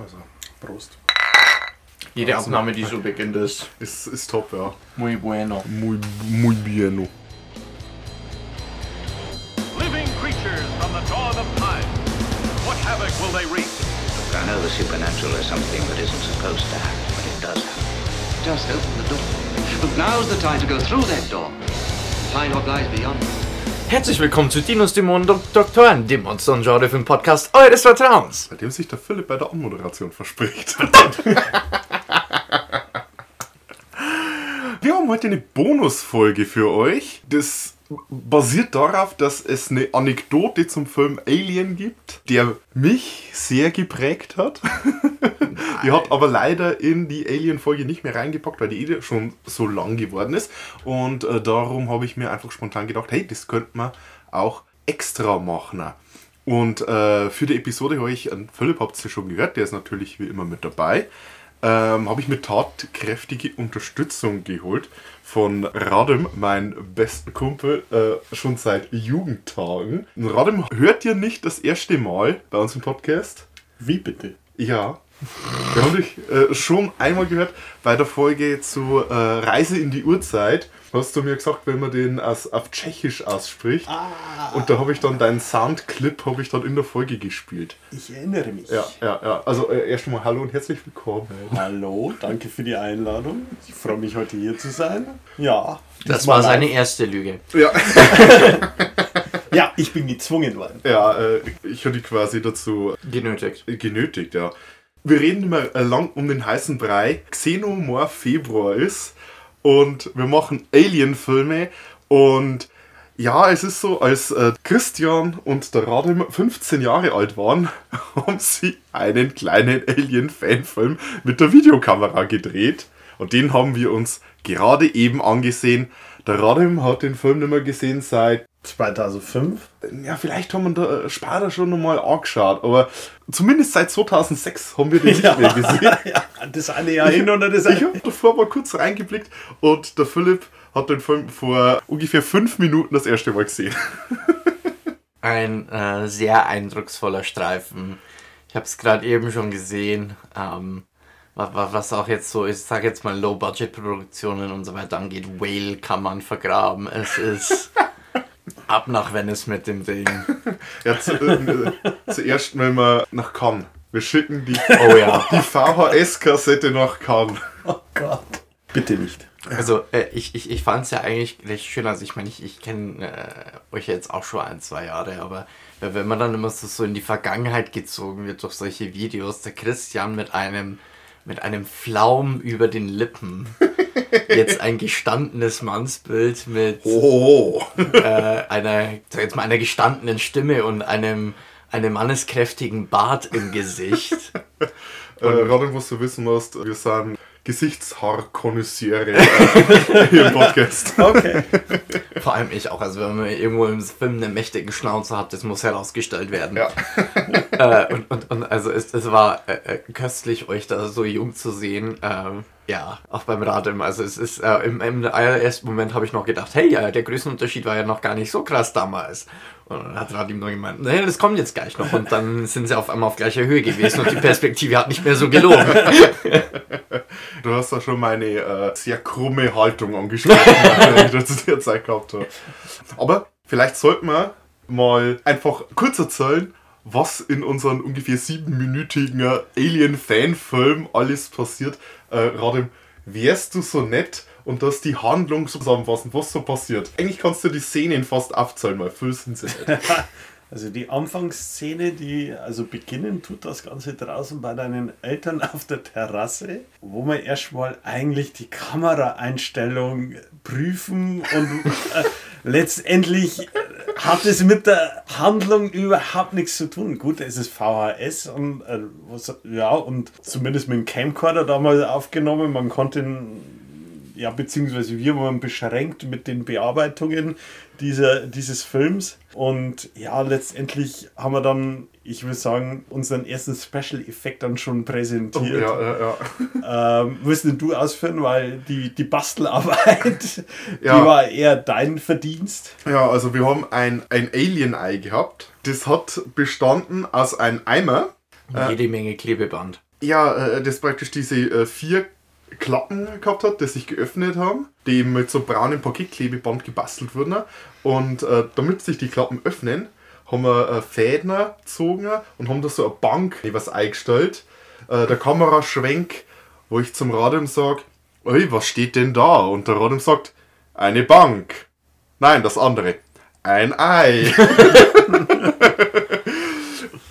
Also, Prost. Jede Aufnahme, die so beginnt, ist Ist, ist top, ja. muy bueno. Muy, muy bien. Living creatures from the dawn of time. What havoc will they wreak? I know the supernatural is something that isn't supposed to happen, but it does happen. Just open the door. But now's the time to go through that door and find what lies beyond. Herzlich willkommen zu Dinos Dämonen und Doktoren, dem Monster- und Genrefilm-Podcast eures Vertrauens. Bei dem sich der Philipp bei der Anmoderation verspricht. Wir haben heute eine Bonusfolge für euch. Das basiert darauf, dass es eine Anekdote zum Film Alien gibt, der mich sehr geprägt hat. die hat aber leider in die Alien-Folge nicht mehr reingepackt, weil die eh schon so lang geworden ist. Und äh, darum habe ich mir einfach spontan gedacht, hey, das könnte man auch extra machen. Und äh, für die Episode habe ich, an Philipp habt ihr schon gehört, der ist natürlich wie immer mit dabei, ähm, habe ich mir tatkräftige Unterstützung geholt von Radem, mein besten Kumpel, äh, schon seit Jugendtagen. Radem hört ihr nicht das erste Mal bei uns im Podcast? Wie bitte? Ja. Wir haben dich äh, schon einmal gehört bei der Folge zu äh, Reise in die Urzeit. Hast du mir gesagt, wenn man den als, auf Tschechisch ausspricht. Und da habe ich dann deinen Soundclip habe ich dann in der Folge gespielt. Ich erinnere mich. Ja, ja, ja. Also äh, erst einmal hallo und herzlich willkommen. Hallo, danke für die Einladung. Ich freue mich heute hier zu sein. Ja. Das war seine erste Lüge. Ja, Ja, ich bin gezwungen worden. ja äh, ich habe dich quasi dazu Genötigt. genötigt, ja. Wir reden immer äh, lang um den heißen Brei. Xenomorph Februar ist und wir machen Alien-Filme und ja, es ist so, als äh, Christian und der Radim 15 Jahre alt waren, haben sie einen kleinen Alien-Fanfilm mit der Videokamera gedreht und den haben wir uns gerade eben angesehen. Der Radim hat den Film nicht mehr gesehen seit 2005. ja, vielleicht haben wir da äh, später schon nochmal angeschaut, aber zumindest seit 2006 haben wir den nicht mehr gesehen. ja, das eine Jahr hin oder das Ich eine. habe davor mal kurz reingeblickt und der Philipp hat den Film vor ungefähr fünf Minuten das erste Mal gesehen. Ein äh, sehr eindrucksvoller Streifen. Ich habe es gerade eben schon gesehen. Ähm, wa- wa- was auch jetzt so ist, ich sage jetzt mal Low-Budget-Produktionen und so weiter angeht. Whale kann man vergraben. Es ist ab nach Venice mit dem Ding. Ja, zu, äh, zuerst wenn wir nach Cannes. Wir schicken die, Oh ja. die VHS-Kassette nach Cannes. Oh Gott. Bitte nicht. Also äh, ich, ich, ich fand es ja eigentlich recht schön. Also ich meine, ich, ich kenne äh, euch jetzt auch schon ein, zwei Jahre, aber wenn man dann immer so, so in die Vergangenheit gezogen wird durch solche Videos, der Christian mit einem mit einem Flaum über den Lippen. Jetzt ein gestandenes Mannsbild mit Oh, äh, einer, sag jetzt mal, einer gestandenen Stimme und einem, einem manneskräftigen Bart im Gesicht. äh, Robin, was du wissen musst, wir sind Gesichtshaarkonnoisseure äh, hier im Podcast. Okay. Vor allem ich auch. Also wenn man irgendwo im Film einen mächtigen Schnauzer hat, das muss herausgestellt werden. Ja. Äh, und, und, und also es, es war äh, äh, köstlich, euch da so jung zu sehen. Ähm, ja, auch beim Radem. Also es ist äh, im, im allerersten Moment habe ich noch gedacht, hey, äh, der Größenunterschied war ja noch gar nicht so krass damals. Und dann hat Radim nur gemeint, nee, das kommt jetzt gleich noch. Und dann sind sie auf einmal auf gleicher Höhe gewesen und die Perspektive hat nicht mehr so gelogen. Du hast da schon meine äh, sehr krumme Haltung angesprochen, die ich zu der Zeit gehabt habe. Aber vielleicht sollten wir mal einfach kurz erzählen, was in unserem ungefähr siebenminütigen Alien-Fan-Film alles passiert. Äh, Radim, wärst du so nett und das die Handlung zusammenfassen, was so passiert? Eigentlich kannst du die Szenen fast aufzählen, weil viel sind sie nicht. Also die Anfangsszene, die, also beginnen tut das Ganze draußen bei deinen Eltern auf der Terrasse, wo wir erstmal eigentlich die Kameraeinstellung prüfen und äh, letztendlich hat es mit der Handlung überhaupt nichts zu tun. Gut, es ist VHS und äh, was, ja, und zumindest mit dem Camcorder damals aufgenommen. Man konnte ihn ja, beziehungsweise wir waren beschränkt mit den Bearbeitungen dieser, dieses Films. Und ja, letztendlich haben wir dann, ich würde sagen, unseren ersten Special-Effekt dann schon präsentiert. ja, ja, ja. Ähm, denn du ausführen, weil die, die Bastelarbeit, Ja. die war eher dein Verdienst. Ja, also wir haben ein, ein Alien-Ei gehabt. Das hat bestanden aus einem Eimer, Jede Menge Klebeband. Ja, äh, das praktisch diese äh, vier Klappen gehabt hat, die sich geöffnet haben, die mit so braunem Paketklebeband gebastelt wurden. Und äh, damit sich die Klappen öffnen, haben wir äh, Fäden gezogen und haben da so eine Bank was eingestellt. Äh, der Kameraschwenk, wo ich zum Radem sage, Ey, was steht denn da? Und der Radem sagt, eine Bank. Nein, das andere. Ein Ei.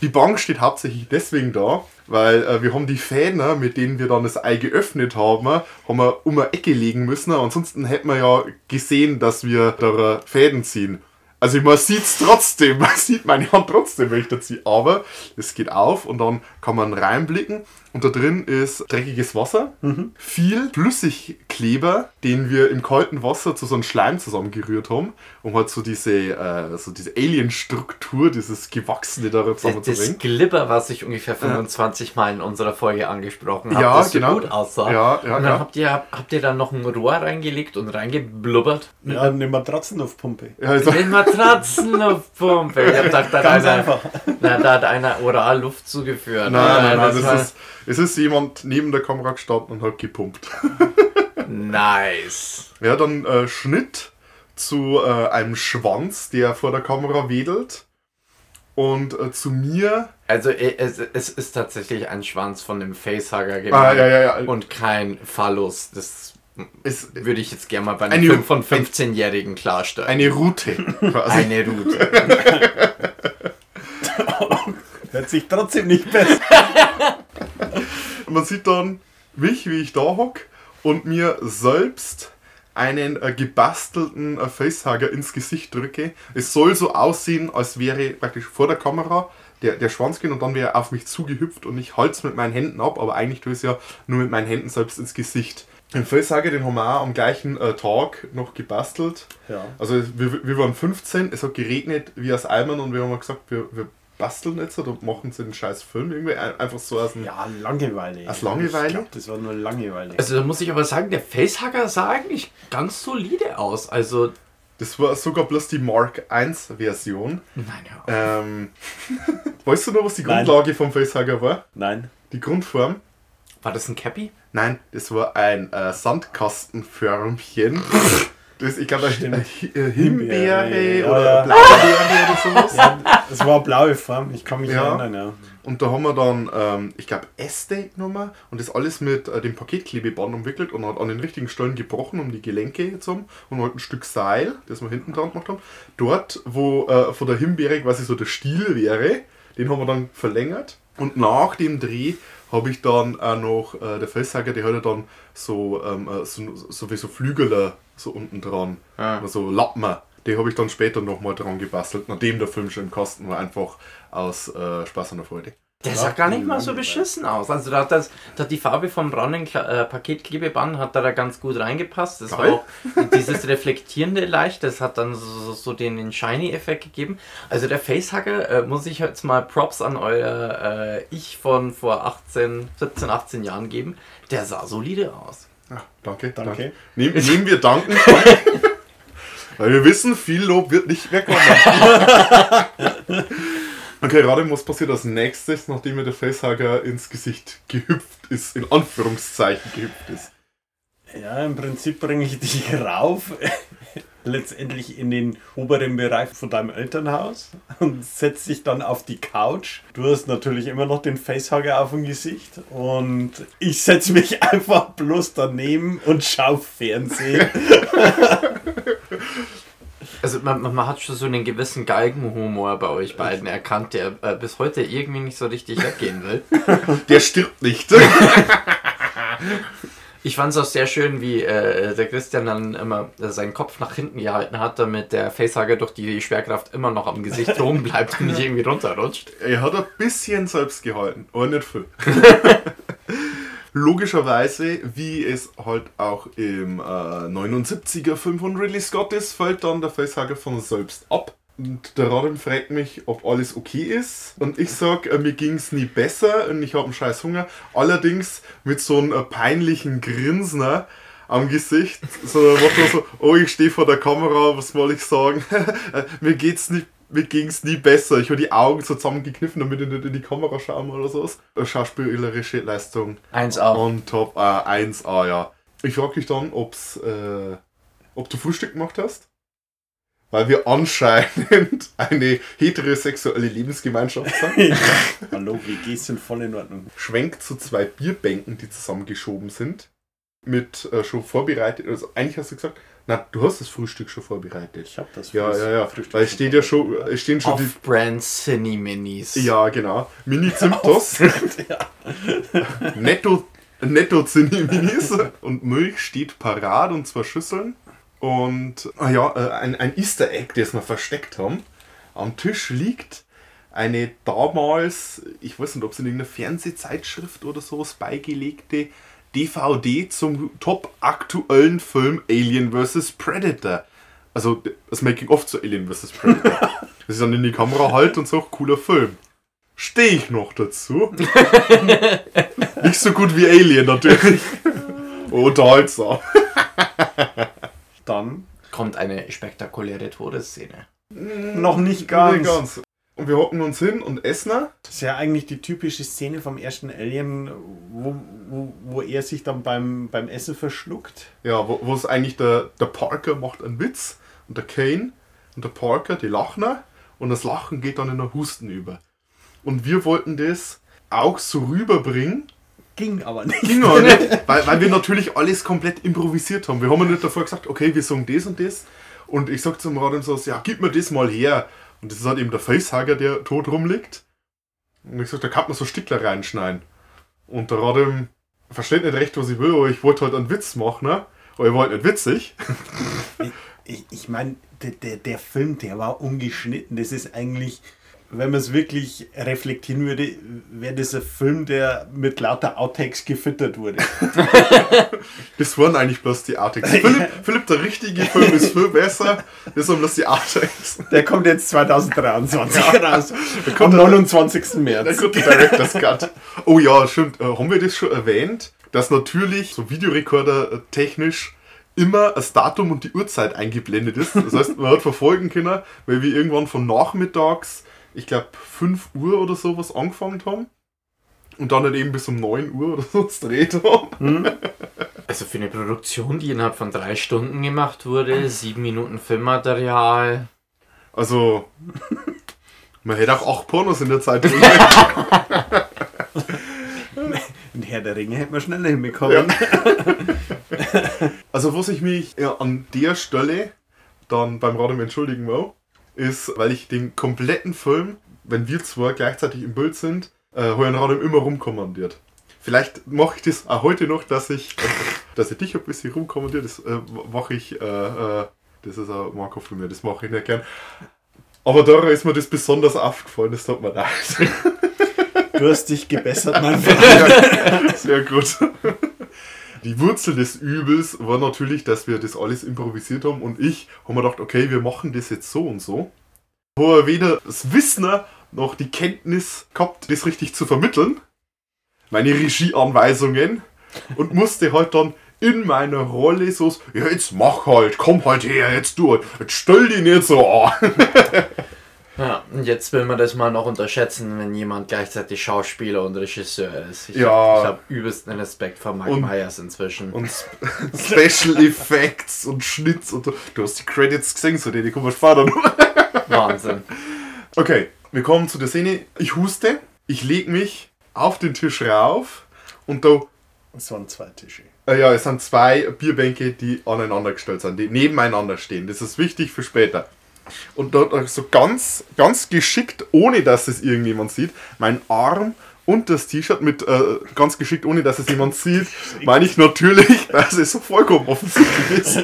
Die Bank steht hauptsächlich deswegen da, weil äh, wir haben die Fäden, mit denen wir dann das Ei geöffnet haben, haben wir um eine Ecke legen müssen. Ansonsten hätten wir ja gesehen, dass wir da Fäden ziehen. Also man sieht es trotzdem, man sieht meine Hand trotzdem, wenn ich da ziehe. Aber es geht auf und dann kann man reinblicken und da drin ist dreckiges Wasser, viel Flüssigkleber, den wir im kalten Wasser zu so einem Schleim zusammengerührt haben, um halt so diese, äh, so diese Alien-Struktur, dieses Gewachsene da Das, das zusammenzubringen. Glibber, was ich ungefähr 25 Mal in unserer Folge angesprochen habe, Ja, das so genau. gut aussah. Ja, ja, und dann ja. habt ihr, habt ihr dann noch ein Rohr reingelegt und reingeblubbert. Ja, eine Matratzenluftpumpe. Ja, also, Den Matratzenluftpumpe. Ich hab gedacht, da hat einer, einfach. Na, da hat einer oral Luft zugeführt. nein, nein, nein, das das ist, es ist jemand neben der Kamera gestanden und hat gepumpt. nice. Ja, dann äh, Schnitt zu äh, einem Schwanz, der vor der Kamera wedelt. Und äh, zu mir. Also äh, es, es ist tatsächlich ein Schwanz von dem Facehugger gemeint Ah, ja, ja, ja. und kein Phallus. Das Ist würde ich jetzt gerne mal bei Eine- einem Film von 15-Jährigen klarstellen. eine Route. quasi. Eine Route. Hört sich trotzdem nicht besser. Und man sieht dann mich, wie ich da hock und mir selbst einen äh, gebastelten äh, Facehugger ins Gesicht drücke. Es soll so aussehen, als wäre praktisch vor der Kamera der, der Schwanz gehen und dann wäre er auf mich zugehüpft und ich halte es mit meinen Händen ab, aber eigentlich tue ich es ja nur mit meinen Händen selbst ins Gesicht. Den Facehugger, den haben wir auch am gleichen äh, Tag noch gebastelt. Ja. Also wir, wir waren 15, es hat geregnet wie aus Eimern und wir haben gesagt, wir, wir basteln jetzt oder machen sie einen scheiß Film irgendwie ein- einfach so aus dem Ja, Langeweile. Aus Langeweile? Ich glaube, das war nur Langeweile. Also da muss ich aber sagen, der Facehugger sah eigentlich ganz solide aus. Also, Das war sogar bloß die Mark I Version. nein, ja. Ähm, weißt du noch, was die Nein. Grundlage vom Facehugger war? Nein. Die Grundform? War das ein Cappy? Nein, das war ein äh, Sandkastenförmchen. Das, ich glaube, eine äh, Himbeere oder ja. Blaubeere oder sowas. Ja, es war blaue Form, ich kann mich Ja. erinnern, ja. Und da haben wir dann, ähm, ich glaube, Äste genommen und das alles mit äh, dem Paketklebeband umwickelt und hat an den richtigen Stellen gebrochen, um die Gelenke zu haben. Und halt ein Stück Seil, das wir hinten dran gemacht haben. Dort, wo äh, von der Himbeere quasi so der Stiel wäre, den haben wir dann verlängert. Und nach dem Dreh habe ich dann auch noch, äh, der Facehugger, der hat ja dann so, ähm, äh, so, so wie so Flügel so unten dran, Ah. so Lappen. Die habe ich dann später nochmal dran gebastelt, nachdem der Film schon im Kasten war, einfach aus äh, Spaß und der Freude. Der sah gar nicht mal so beschissen aus. Also da hat, das, da hat die Farbe vom braunen äh, Paketklebeband hat da, da ganz gut reingepasst. Das Geil. war auch dieses reflektierende leicht, das hat dann so, so, so den, den Shiny-Effekt gegeben. Also der Facehugger, äh, muss ich jetzt mal Props an euer äh, Ich von vor 18, 17, 18 Jahren geben. Der sah solide aus. Ja, danke, Danke. Nehm, nehmen wir danken. Weil wir wissen, viel Lob wird nicht mehr kommen. okay, Radim, was passiert als nächstes, nachdem mir der Facehugger ins Gesicht gehüpft ist, in Anführungszeichen gehüpft ist? Ja, im Prinzip bringe ich dich rauf, letztendlich in den oberen Bereich von deinem Elternhaus und setze dich dann auf die Couch. Du hast natürlich immer noch den Facehugger auf dem Gesicht und ich setze mich einfach bloß daneben und schaue Fernsehen. Also man, man hat schon so einen gewissen Galgenhumor bei euch beiden erkannt, der äh, bis heute irgendwie nicht so richtig weggehen will. Der stirbt nicht. Ich fand es auch sehr schön, wie äh, der Christian dann immer äh, seinen Kopf nach hinten gehalten hat, damit der Facehugger durch die Schwerkraft immer noch am Gesicht oben bleibt und nicht irgendwie runterrutscht. er hat ein bisschen selbst gehalten, aber nicht viel. Logischerweise, wie es halt auch im äh, 79er Film von Ridley Scott ist, fällt dann der Facehugger von selbst ab. Und der Radim fragt mich, ob alles okay ist. Und ich sag, äh, mir ging's nie besser und ich habe einen scheiß Hunger. Allerdings mit so einem äh, peinlichen Grinsen äh, am Gesicht. So, so, oh, ich stehe vor der Kamera, was soll ich sagen? Äh, mir geht's nicht mir ging's nie besser. Ich habe die Augen so zusammengekniffen, damit ich nicht in die Kamera schaue oder sowas. Schauspielerische Leistung. 1A. Und top äh, 1A, ja. Ich frage dich dann, ob's, äh, ob du Frühstück gemacht hast. Weil wir anscheinend eine heterosexuelle Lebensgemeinschaft sind. Hallo, WGs sind voll in Ordnung. Schwenkt zu zwei Bierbänken, die zusammengeschoben sind. Mit äh, schon vorbereitet. Also eigentlich hast du gesagt, na, du hast das Frühstück schon vorbereitet. Ich habe das Ja, fürs ja, ja. Frühstück Weil es steht ja schon, es stehen schon die. Off-Brand Cine Minis. Ja, genau. Mini Zimtos. ja. Netto, Netto Minis. Und Milch steht parat und zwei Schüsseln. Und ah ja, äh, ein, ein Easter Egg, das wir versteckt haben. Am Tisch liegt eine damals, ich weiß nicht, ob es in irgendeiner Fernsehzeitschrift oder sowas beigelegte DVD zum top aktuellen Film Alien vs. Predator. Also das Making of zu Alien vs. Predator. das ist dann in die Kamera halt und so, cooler Film. Stehe ich noch dazu? Nicht so gut wie Alien natürlich. Unterhaltsam. Dann Kommt eine spektakuläre Todesszene. noch nicht ganz. Nicht ganz. Und wir hocken uns hin und essen. Das ist ja eigentlich die typische Szene vom ersten Alien, wo, wo, wo er sich dann beim, beim Essen verschluckt. Ja, wo wo es eigentlich der, der Parker macht einen Witz und der Kane und der Parker, die lachen und das Lachen geht dann in ein Husten über. Und wir wollten das auch so rüberbringen, Ging aber nicht. ging aber nicht, weil, weil wir natürlich alles komplett improvisiert haben. Wir haben ja nicht davor gesagt, okay, wir sagen das und das. Und ich sag zum Radem so, ja, gib mir das mal her. Und das ist halt eben der Facehugger, der tot rumliegt. Und ich sag, da kann man so Stickler reinschneiden. Und der Radem versteht nicht recht, was ich will, aber ich wollte halt einen Witz machen, ne? Aber ich war halt nicht witzig. Ich, ich meine, der, der, der Film, der war ungeschnitten. Das ist eigentlich, wenn man es wirklich reflektieren würde, wäre das ein Film, der mit lauter Outtakes gefüttert wurde. Das waren eigentlich bloß die Outtakes. Philipp, Philipp, der richtige Film ist viel besser. Das sind bloß die Outtakes. Der kommt jetzt 2023 raus. Am kommt 29. Der März. gute Director's Cut. Oh ja, stimmt. Äh, haben wir das schon erwähnt? Dass natürlich so Videorekorder äh, technisch immer das Datum und die Uhrzeit eingeblendet ist. Das heißt, man hat verfolgen können, weil wir irgendwann von nachmittags, ich glaube 5 Uhr oder sowas angefangen haben. Und dann halt eben bis um 9 Uhr oder so gedreht haben. Also für eine Produktion, die innerhalb von drei Stunden gemacht wurde, sieben Minuten Filmmaterial. Also, man hätte auch acht Pornos in der Zeit. Und Herr der Ringe hätte man schneller hinbekommen. Also, was ich mich ja, an der Stelle dann beim Radom entschuldigen will, ist, weil ich den kompletten Film, wenn wir zwei gleichzeitig im Bild sind, äh, den Radom immer rumkommandiert. Vielleicht mache ich das auch heute noch, dass ich, äh, dass ich dich ein bisschen rumkommandiere. Das äh, mache ich, äh, äh, das ist ein Marco von mir, das mache ich nicht gern. Aber da ist mir das besonders aufgefallen, das tut mir leid. Du hast dich gebessert, mein Freund. Sehr gut. Die Wurzel des Übels war natürlich, dass wir das alles improvisiert haben und ich habe mir gedacht, okay, wir machen das jetzt so und so. Er weder das Wissen noch die Kenntnis gehabt, das richtig zu vermitteln. Meine Regieanweisungen. Und musste halt dann in meiner Rolle so, ja jetzt mach halt, komm halt her, jetzt du, jetzt stell dich nicht so an. Ja, und jetzt will man das mal noch unterschätzen, wenn jemand gleichzeitig Schauspieler und Regisseur ist. Ich Ja. habe hab übelsten Respekt vor Mike Und- Myers inzwischen. Und Sp- Special Effects und Schnitz und du hast die Credits gesehen, so die, die kommen fahren. Wahnsinn. Okay, wir kommen zu der Szene. Ich huste, ich leg mich auf den Tisch rauf und da, Es waren zwei Tische. äh, ja, es sind zwei Bierbänke, die aneinander gestellt sind, die nebeneinander stehen. Das ist wichtig für später. Und dort so ganz, ganz geschickt, ohne dass es irgendjemand sieht, mein Arm und das T-Shirt mit äh, ganz geschickt, ohne dass es jemand sieht, meine ich natürlich, dass es so vollkommen offensichtlich ist.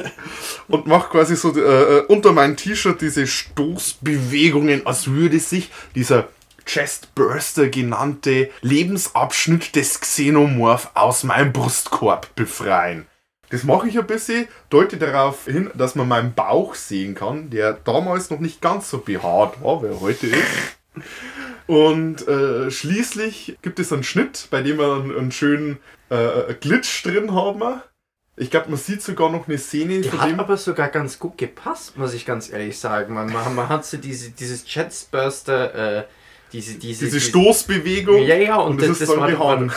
Und mache quasi so äh, äh, unter meinem T-Shirt diese Stoßbewegungen, als würde sich dieser Chestburster genannte Lebensabschnitt des Xenomorph aus meinem Brustkorb befreien. Das mache ich ein bisschen, deute darauf hin, dass man meinen Bauch sehen kann, der damals noch nicht ganz so behaart war, wie er heute ist. Und äh, schließlich gibt es einen Schnitt, bei dem wir einen, einen schönen äh, Glitch drin haben. Ich glaube, man sieht sogar noch eine Szene Die hat aber sogar ganz gut gepasst, muss ich ganz ehrlich sagen. Man, man, man hat so diese, dieses Chestburster, äh, diese, diese, Diese Stoßbewegung. Ja, ja, und, das, ist dann war- gehangen.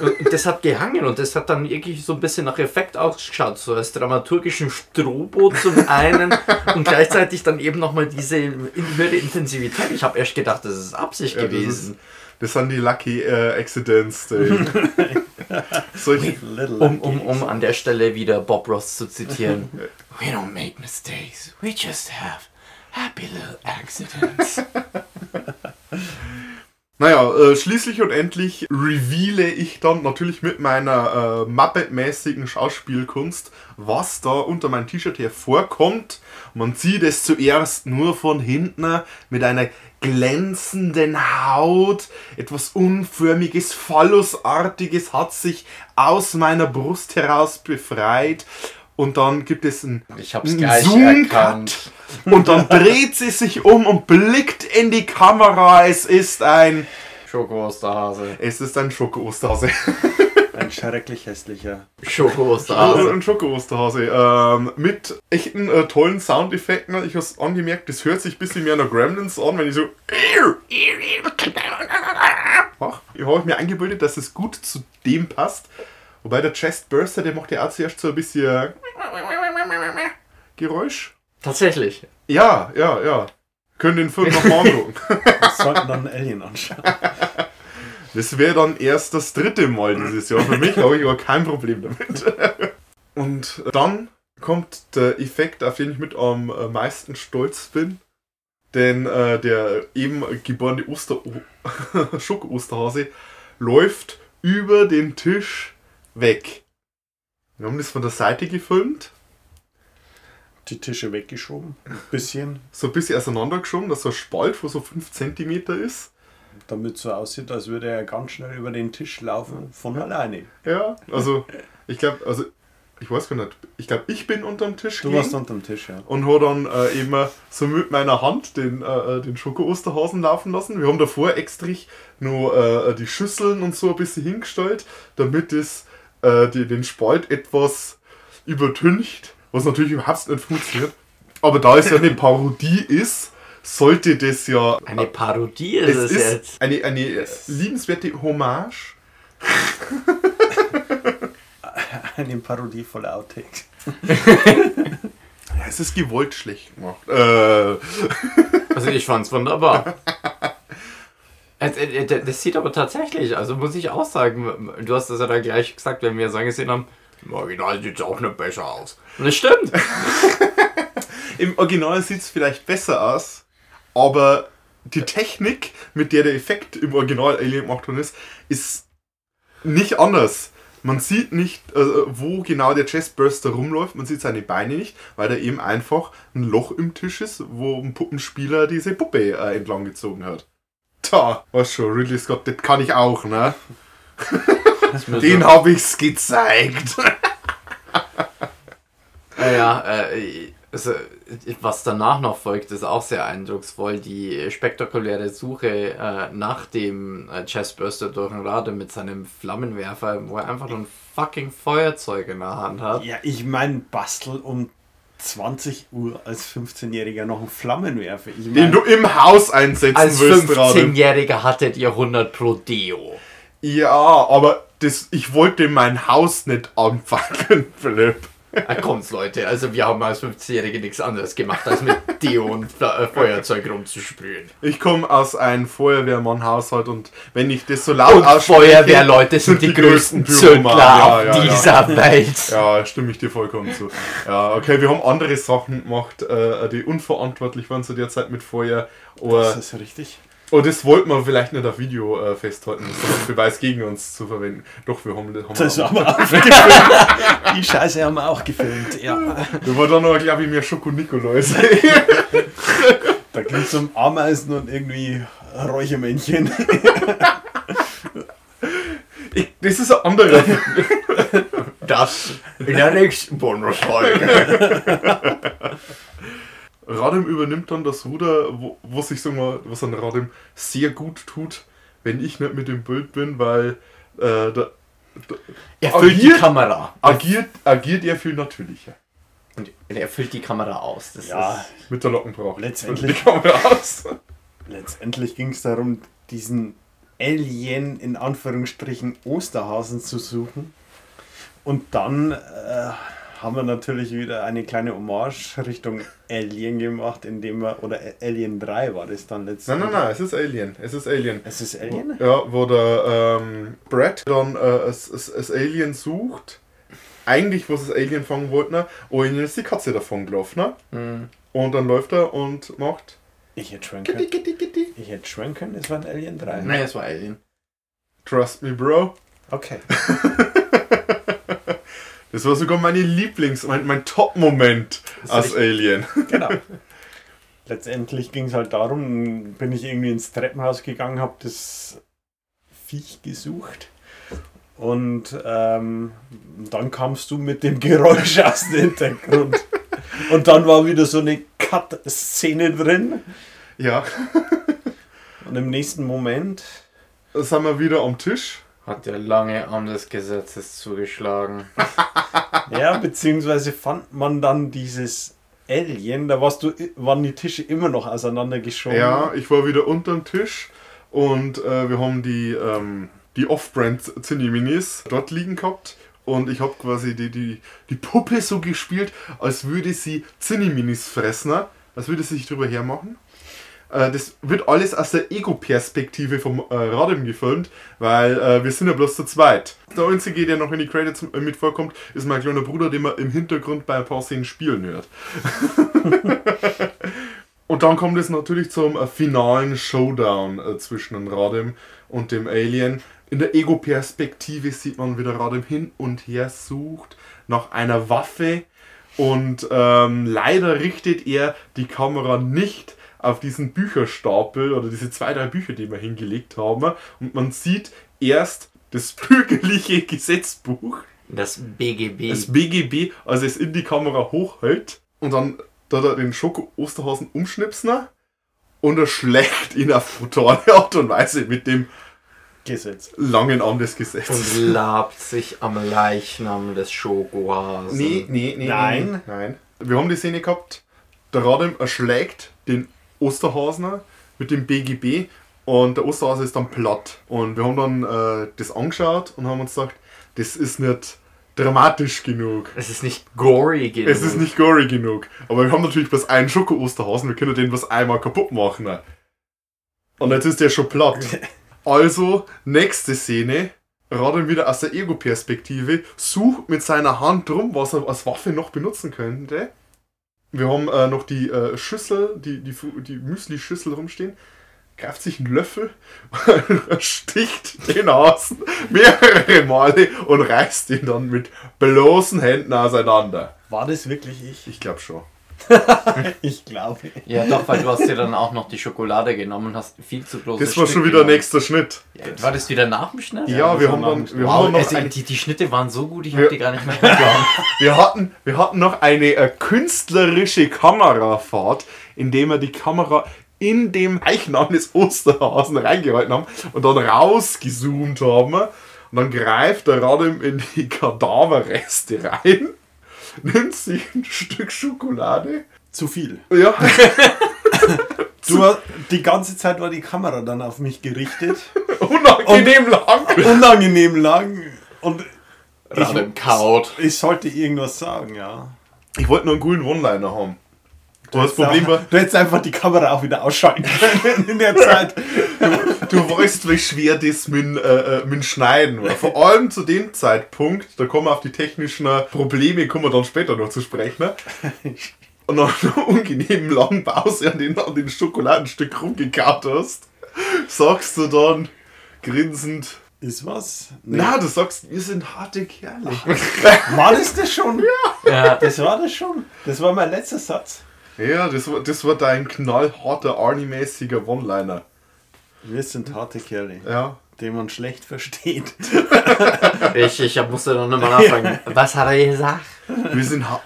Und und das hat gehangen und das hat dann irgendwie so ein bisschen nach Effekt ausgeschaut, so als dramaturgischen Strobo zum einen und gleichzeitig dann eben nochmal diese höhere Intensivität. Ich habe erst gedacht, das ist Absicht Ja, das, ist, gewesen. das sind die Lucky äh, Accidents. Die. Solche, Little Um, um, um an der Stelle wieder Bob Ross zu zitieren. We don't make mistakes, we just have happy little accidents. Naja, äh, schließlich und endlich reveale ich dann natürlich mit meiner äh, Muppet-mäßigen Schauspielkunst, was da unter mein T-Shirt hervorkommt. Man sieht es zuerst nur von hinten mit einer glänzenden Haut. Etwas Unförmiges, Phallusartiges hat sich aus meiner Brust heraus befreit. Und dann gibt es ein Ich hab's ein gleich Zoom-Cut. Und dann dreht sie sich um und blickt in die Kamera. Es ist ein Schoko-Osterhase. es ist ein Schoko-Osterhase. Ein schrecklich hässlicher. Schoko-Osterhase. ein Schoko-Osterhase. Ähm, mit echten äh, tollen Soundeffekten. Ich habe angemerkt, das hört sich ein bisschen mehr nach Gremlins an, wenn ich so. Ach, ich habe mir eingebildet, dass es gut zu dem passt. Wobei der Chestburster, der macht ja auch zuerst so ein bisschen Geräusch. Tatsächlich. Ja, ja, ja. Können den Film nochmal angucken. Wir sollten dann Alien anschauen. Das wäre dann erst das dritte Mal dieses Jahr für mich, habe ich aber kein Problem damit. Und dann kommt der Effekt, auf den ich mit am äh, meisten stolz bin. Denn äh, der eben geborene Oster Schoko-Osterhase läuft über den Tisch weg. Wir haben das von der Seite gefilmt, Die Tische weggeschoben. Ein bisschen. so ein bisschen auseinandergeschoben, dass so ein Spalt, wo so 5 cm ist. Damit so aussieht, als würde er ganz schnell über den Tisch laufen. Von alleine. Ja, also ich glaube, also ich weiß gar nicht, ich glaube, ich bin unterm Tisch Du warst unterm Tisch, ja. und habe dann äh, eben so mit meiner Hand den, äh, den Schoko-Osterhasen laufen lassen. Wir haben davor extra nur äh, die Schüsseln und so ein bisschen hingestellt, damit es äh, die, den Spalt etwas übertüncht, was natürlich überhaupt nicht funktioniert. Aber da es ja eine Parodie ist, sollte das ja. Eine Parodie ist es es, ist jetzt. eine, eine liebenswerte Hommage. Eine Parodie voller Outtakes. Ja, es ist gewollt schlecht gemacht. Äh, Also ich fand's wunderbar. Es- äh, äh, Das sieht aber tatsächlich, also muss ich auch sagen, du hast das ja dann gleich gesagt, wenn wir es angesehen haben, im Original sieht es auch nicht besser aus. Das stimmt. Im Original sieht es vielleicht besser aus, aber die Technik, mit der der Effekt im Original Alien gemacht worden ist, ist nicht anders. Man sieht nicht, äh, wo genau der Chestburster rumläuft, man sieht seine Beine nicht, weil da eben einfach ein Loch im Tisch ist, wo ein Puppenspieler diese Puppe äh, entlang gezogen hat. Da, was schon, Ridley Scott, das kann ich auch, ne? Den habe ich's gezeigt. Naja, äh, also, was danach noch folgt, ist auch sehr eindrucksvoll. Die spektakuläre Suche äh, nach dem äh, Chestburster durch den Rade mit seinem Flammenwerfer, wo er einfach nur ein fucking Feuerzeug in der Hand hat. Ja, ich meine, bastel um 20 Uhr als 15-Jähriger noch einen Flammenwerfer. Ich Den mein, du im Haus einsetzen Als willst gerade. 15-Jähriger hattet ihr 100 pro Deo. Ja, aber das, ich wollte mein Haus nicht anfangen, Philipp. Ah, kommt's, Leute. Also, wir haben als 15-Jährige nichts anderes gemacht, als mit Deo und äh, Feuerzeug rumzusprühen. Ich komme aus einem Feuerwehrmann-Haushalt und wenn ich das so laut Und ausspreche... Feuerwehrleute sind die größten Zündler auf ja, dieser Welt. Ja, stimme ich dir vollkommen zu. Ja, okay, wir haben andere Sachen gemacht, äh, die unverantwortlich waren zu der Zeit mit Feuer. Aber, das ist richtig. Und das wollten wir vielleicht nicht auf Video äh, festhalten, das als Beweis gegen uns zu verwenden. Doch, wir haben das. Haben Das wir haben wir auch gefilmt. Die Scheiße haben wir auch gefilmt, ja. Wir waren dann aber, glaube ich, mehr Schoko-Nikolaus. Da ging es um Ameisen und irgendwie Räuchermännchen. Ich, das ist ein anderer. Das in der nächsten Bonusfolge. Radem übernimmt dann das Ruder, wo, wo sich so mal, was an Radem sehr gut tut, wenn ich nicht mit dem Bild bin, weil äh, der, Er füllt die Agiert- Kamera. agiert, agiert er viel natürlicher. Und er füllt die Kamera aus. Das Ja, ist, Mit der Lockenbrauch. Letztendlich- Die Kamera aus. letztendlich ging es darum, diesen Alien in Anführungsstrichen Osterhasen zu suchen. Und dann äh, haben wir natürlich wieder eine kleine Hommage Richtung Alien gemacht, indem wir, oder Alien 3 war das dann Nein, letztendlich. nein, nein, es ist Alien. Es ist Alien. Es ist Alien? Ja, wo der ähm, Brad dann äh, Alien sucht. Eigentlich, was das Alien fangen wollte, ne? oh, ihnen ist die Katze davon gelaufen. Ne? Und dann läuft er und macht. Ich hätte schwören Gitti, können. gitti, gitti. Ich hätte schwören können, es war ein Alien 3. nein, es war Alien. Trust me, Bro. Okay. Das war sogar meine Lieblings-, mein, mein Top-Moment als. Alien. Genau. Letztendlich ging es halt darum, bin ich irgendwie ins Treppenhaus gegangen, habe das Viech gesucht und ähm, dann kamst du mit dem Geräusch aus dem Hintergrund. Und dann war wieder so eine Cut-Szene drin Ja, und im nächsten Moment, sind wir wieder am Tisch. Hat der lange Arm des Gesetzes zugeschlagen. ja, beziehungsweise fand man dann dieses Alien, da warst du, waren die Tische immer noch auseinandergeschoben. Ja, ich war wieder unterm Tisch und äh, wir haben die, ähm, die Off-Brand Cineminis dort liegen gehabt. Und ich habe quasi die, die, die Puppe so gespielt, als würde sie Cineminis fressen, ne? als würde sie sich drüber hermachen. Äh, das wird alles aus der Ego-Perspektive vom äh, Radem gefilmt, weil äh, wir sind ja bloß zu zweit. Der einzige, der noch in die Credits äh, mit vorkommt, ist mein kleiner Bruder, den man im Hintergrund bei ein paar Szenen spielen hört. Und dann kommt es natürlich zum äh, finalen Showdown zwischen dem Radem und dem Alien. In der Ego-Perspektive sieht man, wie der Radem hin und her sucht nach einer Waffe. Und ähm, leider richtet er die Kamera nicht auf diesen Bücherstapel oder diese zwei, drei Bücher, die wir hingelegt haben. Und man sieht erst das bürgerliche Gesetzbuch Das BGB. das BGB, also es in die Kamera hochhält und dann da er den Schoko-Osterhasen umschnipsen und er schlägt ihn auf brutale Art und Weise mit dem Gesetz. langen Arm des Gesetzes. und labt sich am Leichnam des Schokohasen. Nee, nee, nee. Nein. nee, Nein. Wir haben die Szene gehabt, der Radem erschlägt den Osterhasen mit dem BGB und der Osterhase ist dann platt. Und wir haben dann äh, das angeschaut und haben uns gedacht, das ist nicht dramatisch genug. Es ist nicht gory genug. Es ist nicht gory genug. Aber wir haben natürlich bloß einen Schoko-Osterhasen, wir können den bloß einmal kaputt machen. Und jetzt ist der schon platt. Also, nächste Szene. Radem wieder aus der Ego-Perspektive, sucht mit seiner Hand drum, was er als Waffe noch benutzen könnte. Wir haben äh, noch die äh, Schüssel, die, die, die Müsli-Schüssel rumstehen. Greift sich einen Löffel, sticht den Hasen mehrere Male und reißt ihn dann mit bloßen Händen auseinander. War das wirklich ich? Ich glaube schon. Ich glaube. Ja, doch, weil du hast dir dann auch noch die Schokolade genommen und hast viel zu große Das war Stück schon wieder genommen. nächster Schnitt. Ja, War das wieder nach dem Schnitt? Ja, wir haben dann, wir Wow, haben noch also, ein, die, die Schnitte waren so gut, ich Ja. hab die gar nicht mehr hingehauen. wir hatten, wir hatten noch eine äh, künstlerische Kamerafahrt, indem wir die Kamera in dem Leichnam des Osterhasen reingehalten haben und dann rausgezoomt haben. Und dann greift der Radem in die Kadaverreste rein, nimmt sich ein Stück Schokolade. Zu viel. Ja, Du, hast- die ganze Zeit war die Kamera dann auf mich gerichtet. unangenehm lang. Unangenehm lang. Und Kaut. ich sollte irgendwas sagen, ja. Ich wollte nur einen coolen One-Liner haben. Und das Problem war, Du hättest einfach die Kamera auch wieder ausschalten können in der Zeit. Du weißt, wie schwer das mit, äh, äh, mit dem Schneiden war. Vor allem zu dem Zeitpunkt, da kommen wir auf die technischen äh, Probleme, kommen wir dann später noch zu sprechen. Ne? Und nach einer unangenehmen langen Pause an den, an den Schokoladenstück rumgekaut hast, sagst du dann grinsend, Ist was? Nee. na, du sagst, wir sind harte Kerle. War das das schon? Ja. Das war das schon. Das war mein letzter Satz. Ja, das war, das war dein knallharter, Arnie-mäßiger One-Liner. Wir sind harte Kerle, Ja. den man schlecht versteht. Ich, ich hab- musste dann nochmal nachfragen. Was hat er gesagt? Wir sind hart.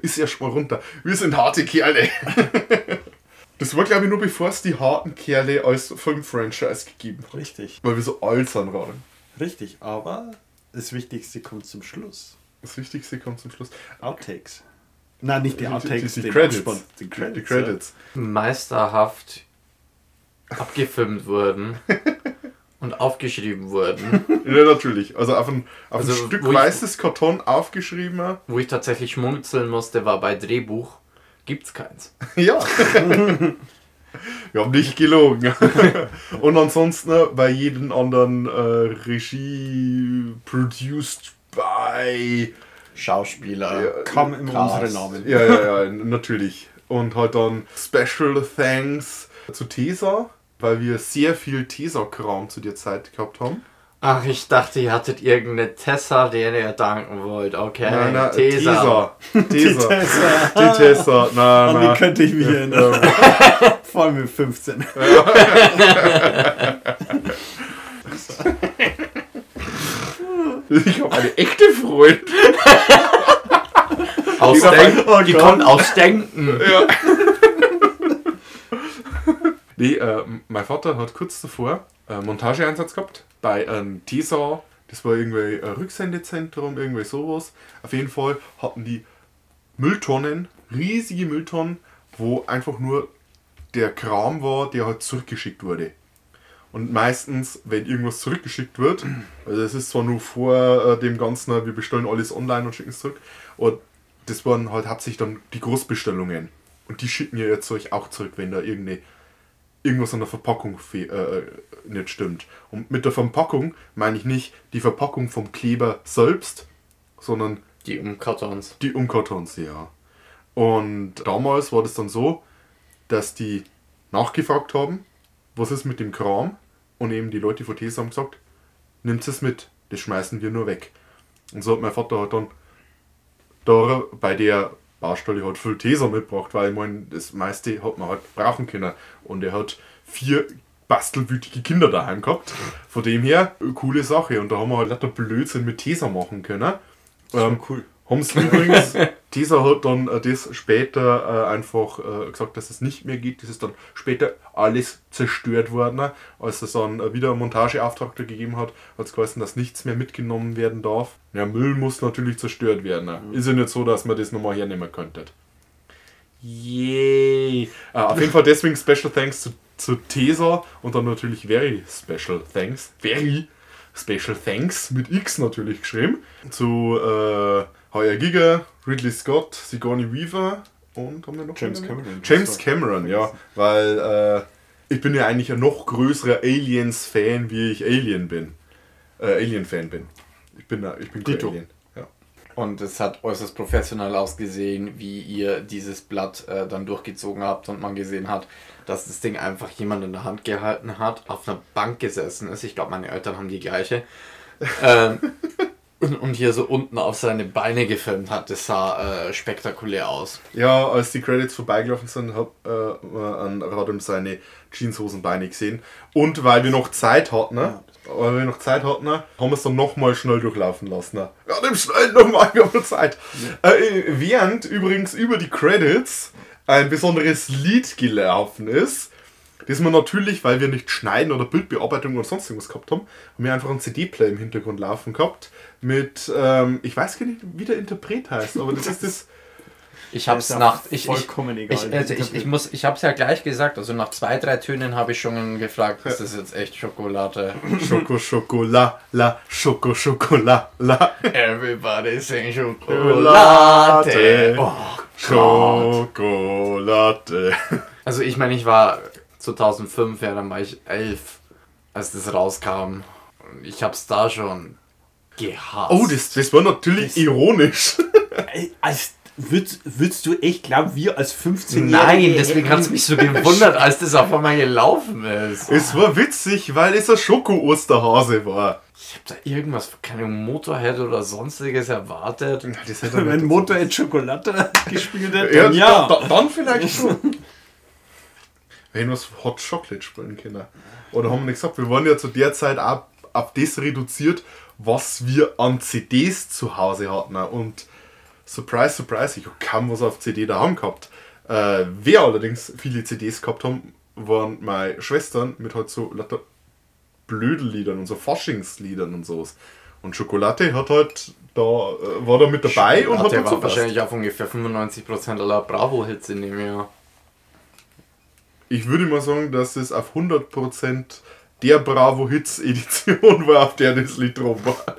Ist ja schon mal runter. Wir sind harte Kerle. Das war, glaube ich, nur bevor es die harten Kerle als Film-Franchise gegeben hat. Richtig. Weil wir so alt sind gerade. Richtig, aber das Wichtigste kommt zum Schluss. Das Wichtigste kommt zum Schluss. Outtakes. Nein, nicht die Outtakes, die, die, den Credits. Abspann. Die Credits. Die Credits. Meisterhaft abgefilmt wurden und aufgeschrieben wurden, Ja, natürlich. Also auf ein, auf Also, ein Stück wo ich- weißes Karton aufgeschrieben. wo ich tatsächlich schmunzeln musste, war bei Drehbuch. Gibt's keins. Ja. Wir haben nicht gelogen. Und ansonsten äh, bei jedem anderen äh, Regie produced by. Schauspieler. Ja, Kam in unsere Namen. Ja, ja, ja, natürlich. Und halt dann Special Thanks zu Tesa, weil wir sehr viel Tesa-Kram zu der Zeit gehabt haben. Ach, ich dachte, ihr hattet irgendeine Tessa, der ihr danken wollt. Okay, Nein, nein, Tesa. Tesa. Tesa. Tessa. Die Tessa. Na, An die könnte ich mich erinnern. Vor allem mit 15. Ich habe eine echte Freude. Ausdenken. Oh die kommt aus Denken. Ja. nee, äh, mein Vater hat kurz davor äh, Montageeinsatz gehabt bei einem TESA. Das war irgendwie ein Rücksendezentrum, irgendwie sowas. Auf jeden Fall hatten die Mülltonnen, riesige Mülltonnen, wo einfach nur der Kram war, der halt zurückgeschickt wurde. Und meistens, wenn irgendwas zurückgeschickt wird, also es ist zwar nur vor äh, dem Ganzen, wir bestellen alles online und schicken es zurück, und das waren halt hauptsächlich dann die Großbestellungen. Und die schicken ja jetzt euch auch zurück, wenn da irgendeine, irgendwas an der Verpackung fe- äh, nicht stimmt. Und mit der Verpackung meine ich nicht die Verpackung vom Kleber selbst, sondern Die Umkartons. die Umkartons, ja. Und damals war das dann so, dass die nachgefragt haben, was ist mit dem Kram? Und eben die Leute von TESA haben gesagt, nimmt es mit, das schmeißen wir nur weg. Und so hat mein Vater halt dann da bei der Baustelle halt viel TESA mitgebracht, weil ich meine, das meiste hat man halt brauchen können. Und er hat vier bastelwütige Kinder daheim gehabt. Von dem her, coole Sache. Und da haben wir halt lauter Blödsinn mit TESA machen können. Ähm, cool. Haben sie übrigens, dieser hat dann äh, das später äh, einfach äh, gesagt, dass es nicht mehr geht. Das ist dann später alles zerstört worden. Als es dann äh, wieder einen Montageauftrag da gegeben hat, hat es geheißen, dass nichts mehr mitgenommen werden darf. Ja, Müll muss natürlich zerstört werden. Ist ja nicht so, dass man das nochmal hernehmen könnte. Yay! Äh, auf jeden Fall deswegen Special Thanks zu, zu Tesa und dann natürlich Very Special Thanks. Very Special Thanks mit X natürlich geschrieben. Zu äh, Heuer Giga, Ridley Scott, Sigourney Weaver und haben wir noch James einen? Cameron. James Cameron, ja. Weil äh, ich bin ja eigentlich ein noch größerer Aliens-Fan, wie ich Alien bin. Äh, Alien-Fan bin. Ich bin, da- ich bin Dito. Alien. Ja. Und es hat äußerst professionell ausgesehen, wie ihr dieses Blatt äh, dann durchgezogen habt und man gesehen hat, dass das Ding einfach jemand in der Hand gehalten hat, auf einer Bank gesessen ist. Ich glaube, meine Eltern haben die gleiche. ähm, und, hier so unten auf seine Beine gefilmt hat. Das sah äh, spektakulär aus. Ja, als die Credits vorbeigelaufen sind, hab äh, an Radom seine Jeanshosenbeine gesehen. Und weil wir noch Zeit hatten, ne? weil wir noch Zeit hatten, ne, haben wir es dann nochmal schnell durchlaufen lassen. Ne? Ja, dem schnell nochmal, wir haben noch Zeit. Äh, während übrigens über die Credits ein besonderes Lied gelaufen ist, das wir natürlich, weil wir nicht schneiden oder Bildbearbeitung oder sonst irgendwas gehabt haben, haben wir einfach einen CD-Player im Hintergrund laufen gehabt mit, ähm, ich weiß gar nicht, wie der Interpret heißt, aber das ist das... Ich hab's ja nach. Ich, ich, vollkommen egal, ich, also ich, ich, muss, ich hab's ja gleich gesagt. Also nach zwei, drei Tönen habe ich schon gefragt, ist das jetzt echt Schokolade? Schoko, Schokola, la, Schoko, Schokola, la, Everybody sing Schokolade. Schokolade. Oh. Schokolade. Also ich meine, ich war 2005, ja, dann war ich elf, als das rauskam. Und ich hab's da schon gehasst. Oh, das, das war natürlich ironisch. Ey, Als, würdest, würdest du echt glauben, wir als 15 Nein, deswegen hat's mich so gewundert, als das auf einmal gelaufen ist. Es war witzig, weil es ein Schoko-Osterhase war. Ich hab da irgendwas, keine Motorhead oder sonstiges erwartet. Das hätte Wenn Motorhead Schokolade gespielt hätte, ja, dann ja. Da, da, dann vielleicht schon. Wenn was Hot Chocolate spielen können. Oder haben wir nicht gesagt, wir waren ja zu der Zeit auch auf das reduziert, was wir an CDs zu Hause hatten. Und surprise, surprise, ich habe kaum was auf CD daheim gehabt. Äh, wer allerdings viele CDs gehabt haben, waren meine Schwestern mit halt so lauter Blödelliedern und so Faschingsliedern und sowas. Und Schokolade hat halt da, äh, war da mit dabei und hat war passt. wahrscheinlich auf ungefähr 95% aller Bravo-Hits in dem Jahr. Ich würde mal sagen, dass es auf 100% der Bravo Hits Edition war, auf der das Lied drauf war.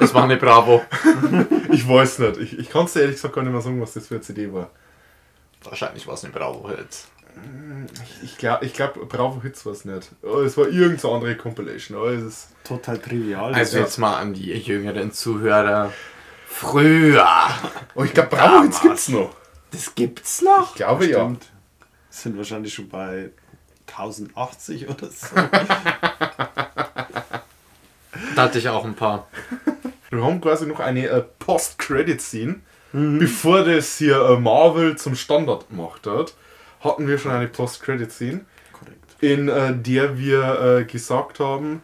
Es war eine Bravo. Ich weiß nicht. Ich, ich kann es dir ehrlich gesagt gar nicht mehr sagen, was das für eine CD war. Wahrscheinlich war es eine Bravo-Hits. Ich glaube, ich glaub, Bravo Hits war es nicht. Oh, es war irgendeine andere Compilation. Oh, es ist Total trivial. Also jetzt mal an die jüngeren Zuhörer. Früher. oh, ich glaube, Bravo Hits gibt's noch. Das gibt's noch? Ich glaube ja. Sind wahrscheinlich schon bei 1080 oder so. Da hatte ich auch ein paar. Wir haben quasi noch eine äh, Post-Credit-Scene. Bevor das hier äh, Marvel zum Standard gemacht hat, hatten wir schon eine Post-Credit-Scene, Korrekt. in äh, der wir äh, gesagt haben,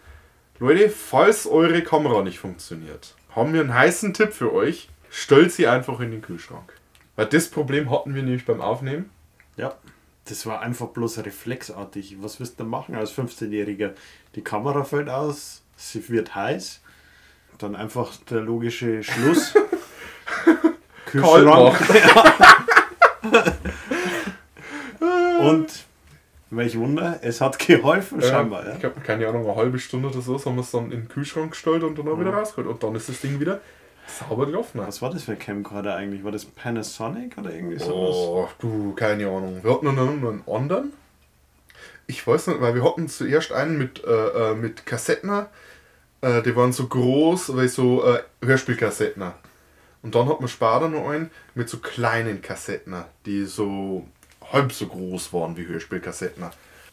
Leute, falls eure Kamera nicht funktioniert, haben wir einen heißen Tipp für euch. Stellt sie einfach in den Kühlschrank. Weil das Problem hatten wir nämlich beim Aufnehmen. Ja. Das war einfach bloß reflexartig. Was willst du machen als 15-Jähriger? Die Kamera fällt aus, sie wird heiß. Dann einfach der logische Schluss. Kalt Und welch Wunder, es hat geholfen scheinbar. Ich Ja. habe keine Ahnung, eine halbe Stunde oder so, so haben wir es dann in den Kühlschrank gestellt und dann auch wieder rausgeholt. Und dann ist das Ding wieder sauber gelaufen. Was war das für ein Camcorder eigentlich? War das Panasonic oder irgendwie sowas? Oh, du, keine Ahnung. Wir hatten noch einen anderen. Ich weiß nicht, weil wir hatten zuerst einen mit, äh, äh, mit Kassetten. Äh, die waren so groß, weil so äh, Hörspielkassetten. Und dann hat man später noch einen mit so kleinen Kassetten, die so halb so groß waren wie Hörspielkassetten.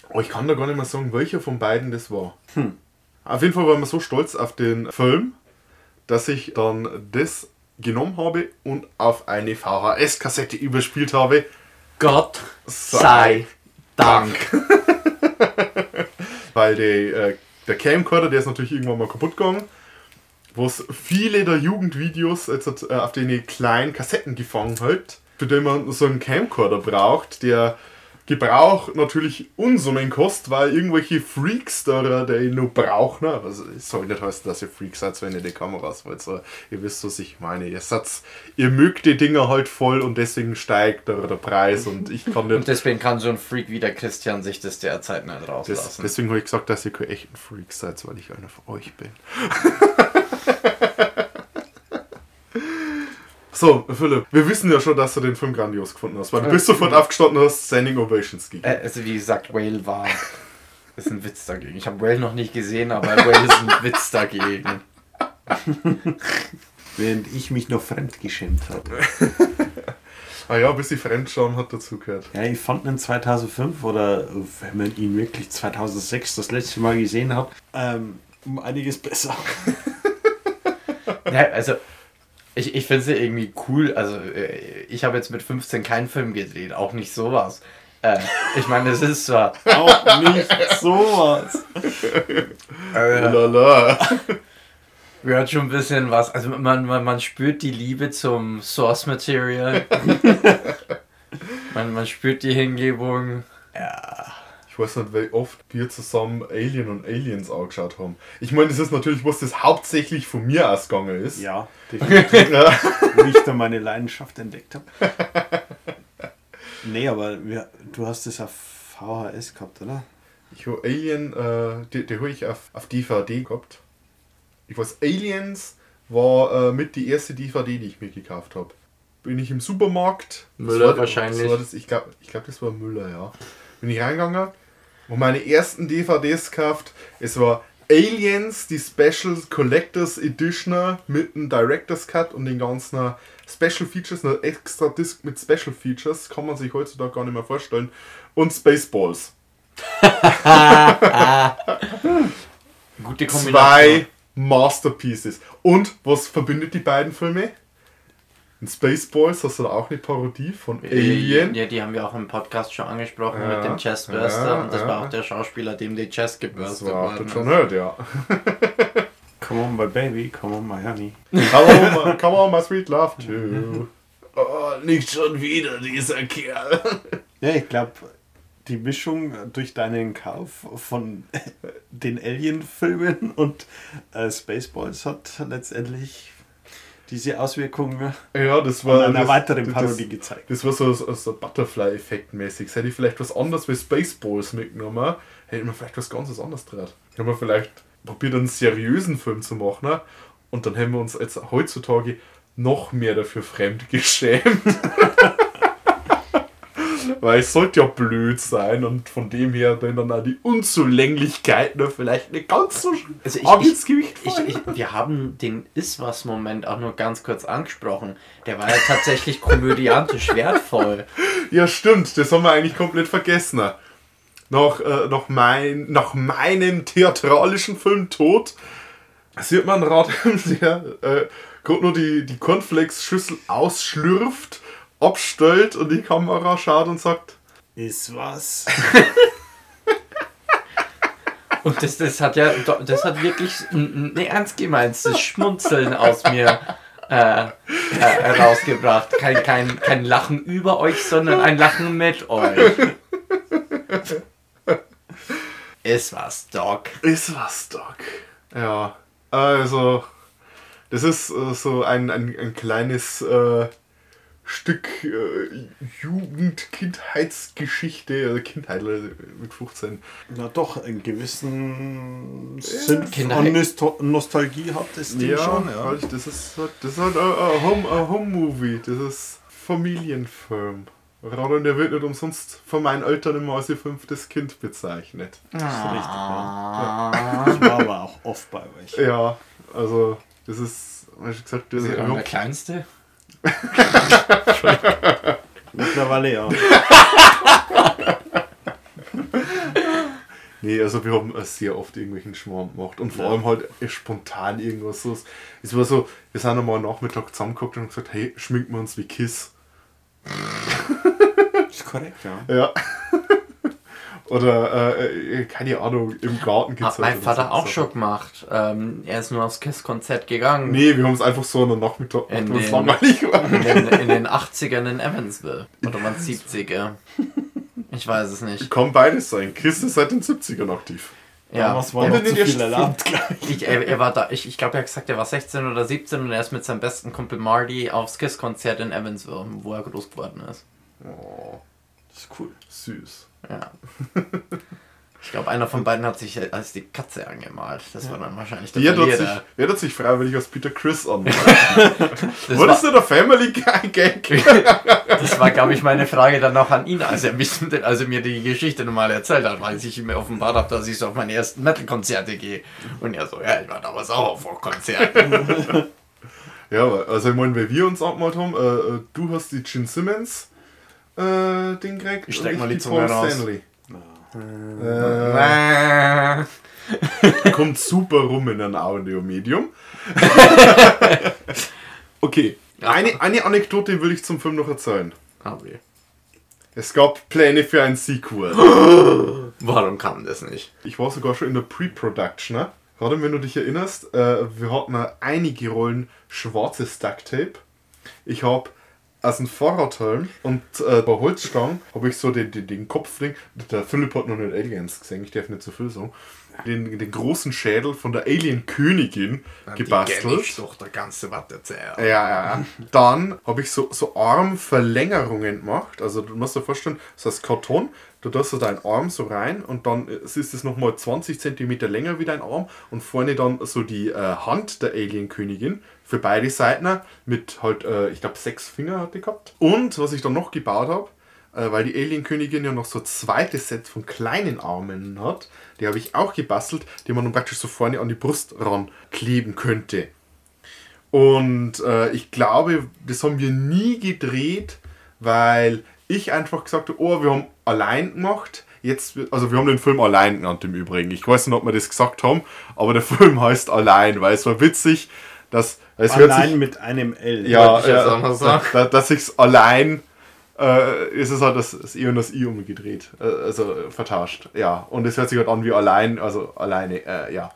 Aber ich kann da gar nicht mehr sagen, welcher von beiden das war. Auf jeden Fall waren wir so stolz auf den Film, dass ich dann das genommen habe und auf eine VHS-Kassette überspielt habe. Gott Sei sei Dank. Weil die, äh, der Camcorder, der ist natürlich irgendwann mal kaputt gegangen. Wo es viele der Jugendvideos jetzt äh, auf den kleinen Kassetten gefangen hat, für den man so einen Camcorder braucht, der Gebrauch natürlich Unsummen kostet, weil irgendwelche Freaks da, die ihn noch brauchen. ne? Also, es soll nicht heißen, dass ihr Freaks seid, wenn ihr die Kameras wollt. So, ihr wisst, was ich meine. Ihr, seid, ihr mögt die Dinger halt voll und deswegen steigt der, der Preis und ich kann nicht. Und deswegen kann so ein Freak wie der Christian sich das derzeit nicht Das, rauslassen. deswegen habe ich gesagt, dass ihr keine echten Freaks seid, weil ich einer von euch bin. so, Philipp, wir wissen ja schon, dass du den Film grandios gefunden hast, weil du bist sofort aufgestanden und hast Standing Ovations gegeben. Äh, also wie gesagt, Whale war ist ein Witz dagegen. Ich habe Whale noch nicht gesehen, aber Whale ist ein Witz dagegen. Während ich mich noch fremdgeschämt habe. Ah ja, bis die Fremdschauen hat dazugehört. Ja, ich fand ihn 2005 oder wenn man ihn wirklich 2006 das letzte Mal gesehen hat, ähm, um einiges besser. Ja, also ich, ich finde es ja irgendwie cool. Also äh, ich habe jetzt mit 15 keinen Film gedreht, auch nicht sowas. Äh, ich meine, es ist zwar Auch nicht sowas. äh, Lala. gehört schon ein bisschen was. Also man, man, man spürt die Liebe zum Source Material. man, man spürt die Hingebung. Ich weiß nicht, wie oft wir zusammen Alien und Aliens angeschaut haben. Ich meine, das ist natürlich was, das hauptsächlich von mir ausgegangen ist. Ja, definitiv. Ja. Wie ich da meine Leidenschaft entdeckt habe. Nee, aber wir, du hast es auf VHS gehabt, oder? Ich habe Alien, äh, die, die habe ich auf, auf DVD gehabt. Ich weiß, Aliens war äh, mit die erste DVD, die ich mir gekauft habe. Bin ich im Supermarkt. das Müller war, wahrscheinlich. Das war das, ich glaube, ich glaub, das war Müller, ja. Bin ich reingegangen und meine ersten DVDs gekauft. Es war Aliens, die Special Collectors Edition mit einem Director's Cut und den ganzen Special Features, eine extra Disc mit Special Features, kann man sich heutzutage gar nicht mehr vorstellen. Und Spaceballs. Gute Kombination. Zwei Masterpieces. Und was verbindet die beiden Filme? In Spaceballs hast du da auch eine Parodie von Alien. Ja, die haben wir auch im Podcast schon angesprochen Ja, mit dem Chestburster. ja, und das ja. war auch der Schauspieler, dem die Chest Das gebürstet war auch worden der John ist. Hurt, ja. Come on, my baby, come on, my honey. Hello, my, come on, my sweet love too. Oh, nicht schon wieder dieser Kerl. Ja, ich glaube, die Mischung durch deinen Kauf von den Alien-Filmen und äh, Spaceballs hat letztendlich diese Auswirkungen Ja, das war. an einer das, weiteren das- Parodie gezeigt. Das war so, so, so Butterfly-Effekt mäßig. Hätte ich vielleicht was anderes wie Spaceballs mitgenommen, hätte man vielleicht was ganz anderes draht. Hätten wir vielleicht probiert, einen seriösen Film zu machen ne? und dann hätten wir uns jetzt heutzutage noch mehr dafür fremd geschämt. Weil es sollte ja blöd sein und von dem her dann dann auch die Unzulänglichkeiten vielleicht nicht ganz so Also ich, ich, ins Gewicht ich, fallen. ich, wir haben den Ist-Was-Moment auch nur ganz kurz angesprochen. Der war ja tatsächlich komödiantisch wertvoll. Ja, stimmt, das haben wir eigentlich komplett vergessen. Nach, äh, nach, mein, nach meinem theatralischen Film Tod sieht man Radhelm, der äh, gerade nur die, die Cornflakes-Schüssel ausschlürft, abstellt und die Kamera schaut und sagt, Ist was? Und das, das hat ja, das hat wirklich ein, ein ernst gemeintes Schmunzeln aus mir äh, äh, herausgebracht. Kein, kein, kein Lachen über euch, sondern ein Lachen mit euch. Ist was, Doc. ist was, Doc. Ja, also, das ist äh, so ein, ein, ein kleines äh, Stück äh, Jugend-, Kindheitsgeschichte, also Kindheit mit 15. Na doch, einen gewissen Sinn Kinder- von Nosto Nostalgie hat das Ding Ja, schon. Ja. Halt, das ist halt, das ist halt ein, ein Home, ein Home-Movie, das ist Familienfilm. Radon, der wird nicht umsonst von meinen Eltern immer als ihr fünftes Kind bezeichnet. Das ist richtig, ja. Ich war aber auch oft bei euch. Ja, also, das ist, ich gesagt, das ist der Kleinste? Mittlerweile ja. Nee, also wir haben sehr oft irgendwelchen Schmarrn gemacht und vor Ja. allem halt spontan irgendwas so. Es war so, wir sind einmal am Nachmittag zusammengeguckt und haben gesagt, hey, schminken wir uns wie Kiss. ist korrekt, ja. Ja. Oder, äh, äh, keine Ahnung, im Garten Hat gezeigt. mein oder Vater so. auch schon gemacht. Ähm, er ist nur aufs KISS-Konzert gegangen. Nee, wir haben es einfach so an einem Nachmittag In den- langweilig war. In den, in den 80ern in Evansville. Oder waren es 70er? Ich weiß es nicht. Kann beides sein. Kiss ist seit den 70ern aktiv. Ja. Was war Und noch in zu viel erlaubt. Ich, er, er war da, ich, ich glaube, er hat gesagt, er war 16 oder 17 und er ist mit seinem besten Kumpel Marty aufs KISS-Konzert in Evansville, wo er groß geworden ist. Oh, Das ist cool. süß. Ja. Ich glaube, einer von beiden hat sich als die Katze angemalt. Das war dann wahrscheinlich der Wer hat, sich, wer hat sich freiwillig als Peter Chris an? Das War war, das nicht der Family Guy Gag? das war glaube ich, meine Frage dann auch an ihn, als er, mich, als er mir die Geschichte nochmal erzählt hat, weil ich ihm offenbart habe, dass ich so auf meine ersten Metal-Konzerte gehe. Und er so, ja, ich war damals auch auf Konzerten. Ja, aber- also ich meine, weil wir uns angemalt haben, äh, äh, du hast die Gene Simmons äh, Ding gekriegt Ich und streck mal die Zunge raus. Stanley. Äh, Kommt super rum in ein Audio-Medium. okay, eine, eine Anekdote will ich zum Film noch erzählen. okay. Es gab Pläne für ein Sequel. Warum kam das nicht? Ich war sogar schon in der Pre-Production. Ne? Gerade wenn du dich erinnerst, äh, wir hatten äh, einige Rollen schwarzes Ducktape. Ich habe aus dem Fahrradhelm und äh, bei Holzstangen habe ich so den, den, den Kopfding. Der Philipp hat noch nicht Aliens gesehen, ich darf nicht zu viel sagen. Den, den großen Schädel von der Alien-Königin gebastelt. Ich doch der ganze Watt erzählen. Ja, ja, ja. Dann habe ich so, so Armverlängerungen gemacht. Also du musst dir vorstellen, das heißt Karton, du tust so deinen Arm so rein und dann ist es nochmal 20 cm länger wie dein Arm und vorne dann so die äh, Hand der Alien-Königin für beide Seiten mit halt, äh, ich glaube, sechs Finger hat die gehabt. Und was ich dann noch gebaut habe, äh, weil die Alien-Königin ja noch so ein zweites Set von kleinen Armen hat, die habe ich auch gebastelt, die man dann praktisch so vorne an die Brust ran kleben könnte. Und äh, ich glaube, das haben wir nie gedreht, weil ich einfach gesagt habe, oh, wir haben allein gemacht. Jetzt, also wir haben den Film allein genannt im Übrigen. Ich weiß nicht, ob wir das gesagt haben, aber der Film heißt allein, weil es war witzig, dass es Allein sich, mit einem L. ja, ich noch sagen. da, dass ich allein äh, ist es halt das, das I und das I umgedreht, äh, also äh, vertauscht. Ja, und es hört sich halt an wie allein, also alleine, äh, ja.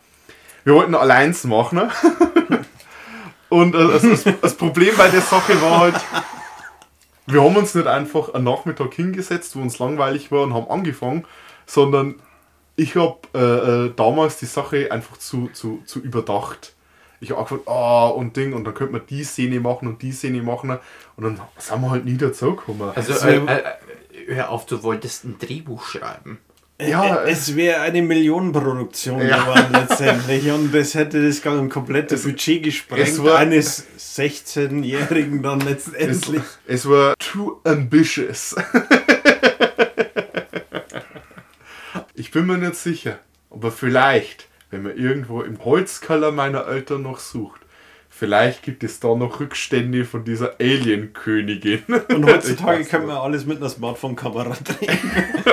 Wir wollten alleins machen. Ne? Und äh, das, das, das Problem bei der Sache war halt, wir haben uns nicht einfach einen Nachmittag hingesetzt, wo uns langweilig war und haben angefangen, sondern ich habe äh, äh, damals die Sache einfach zu, zu, zu überdacht. Ich habe gefragt, ah, und Ding, und dann könnte man die Szene machen und die Szene machen. Und dann sind wir halt nie dazu gekommen. Also, Also- äh, äh, hör auf, du wolltest ein Drehbuch schreiben. Ja, Äh, es wäre eine Millionenproduktion Ja. geworden letztendlich und das hätte das ganze komplette Budget gesprengt es war- eines 16-Jährigen dann es, letztendlich. es war too ambitious. ich bin mir nicht sicher, aber vielleicht, wenn man irgendwo im Holzkeller meiner Eltern noch sucht, vielleicht gibt es da noch Rückstände von dieser Alien-Königin. Und heutzutage können wir alles mit einer Smartphone-Kamera drehen.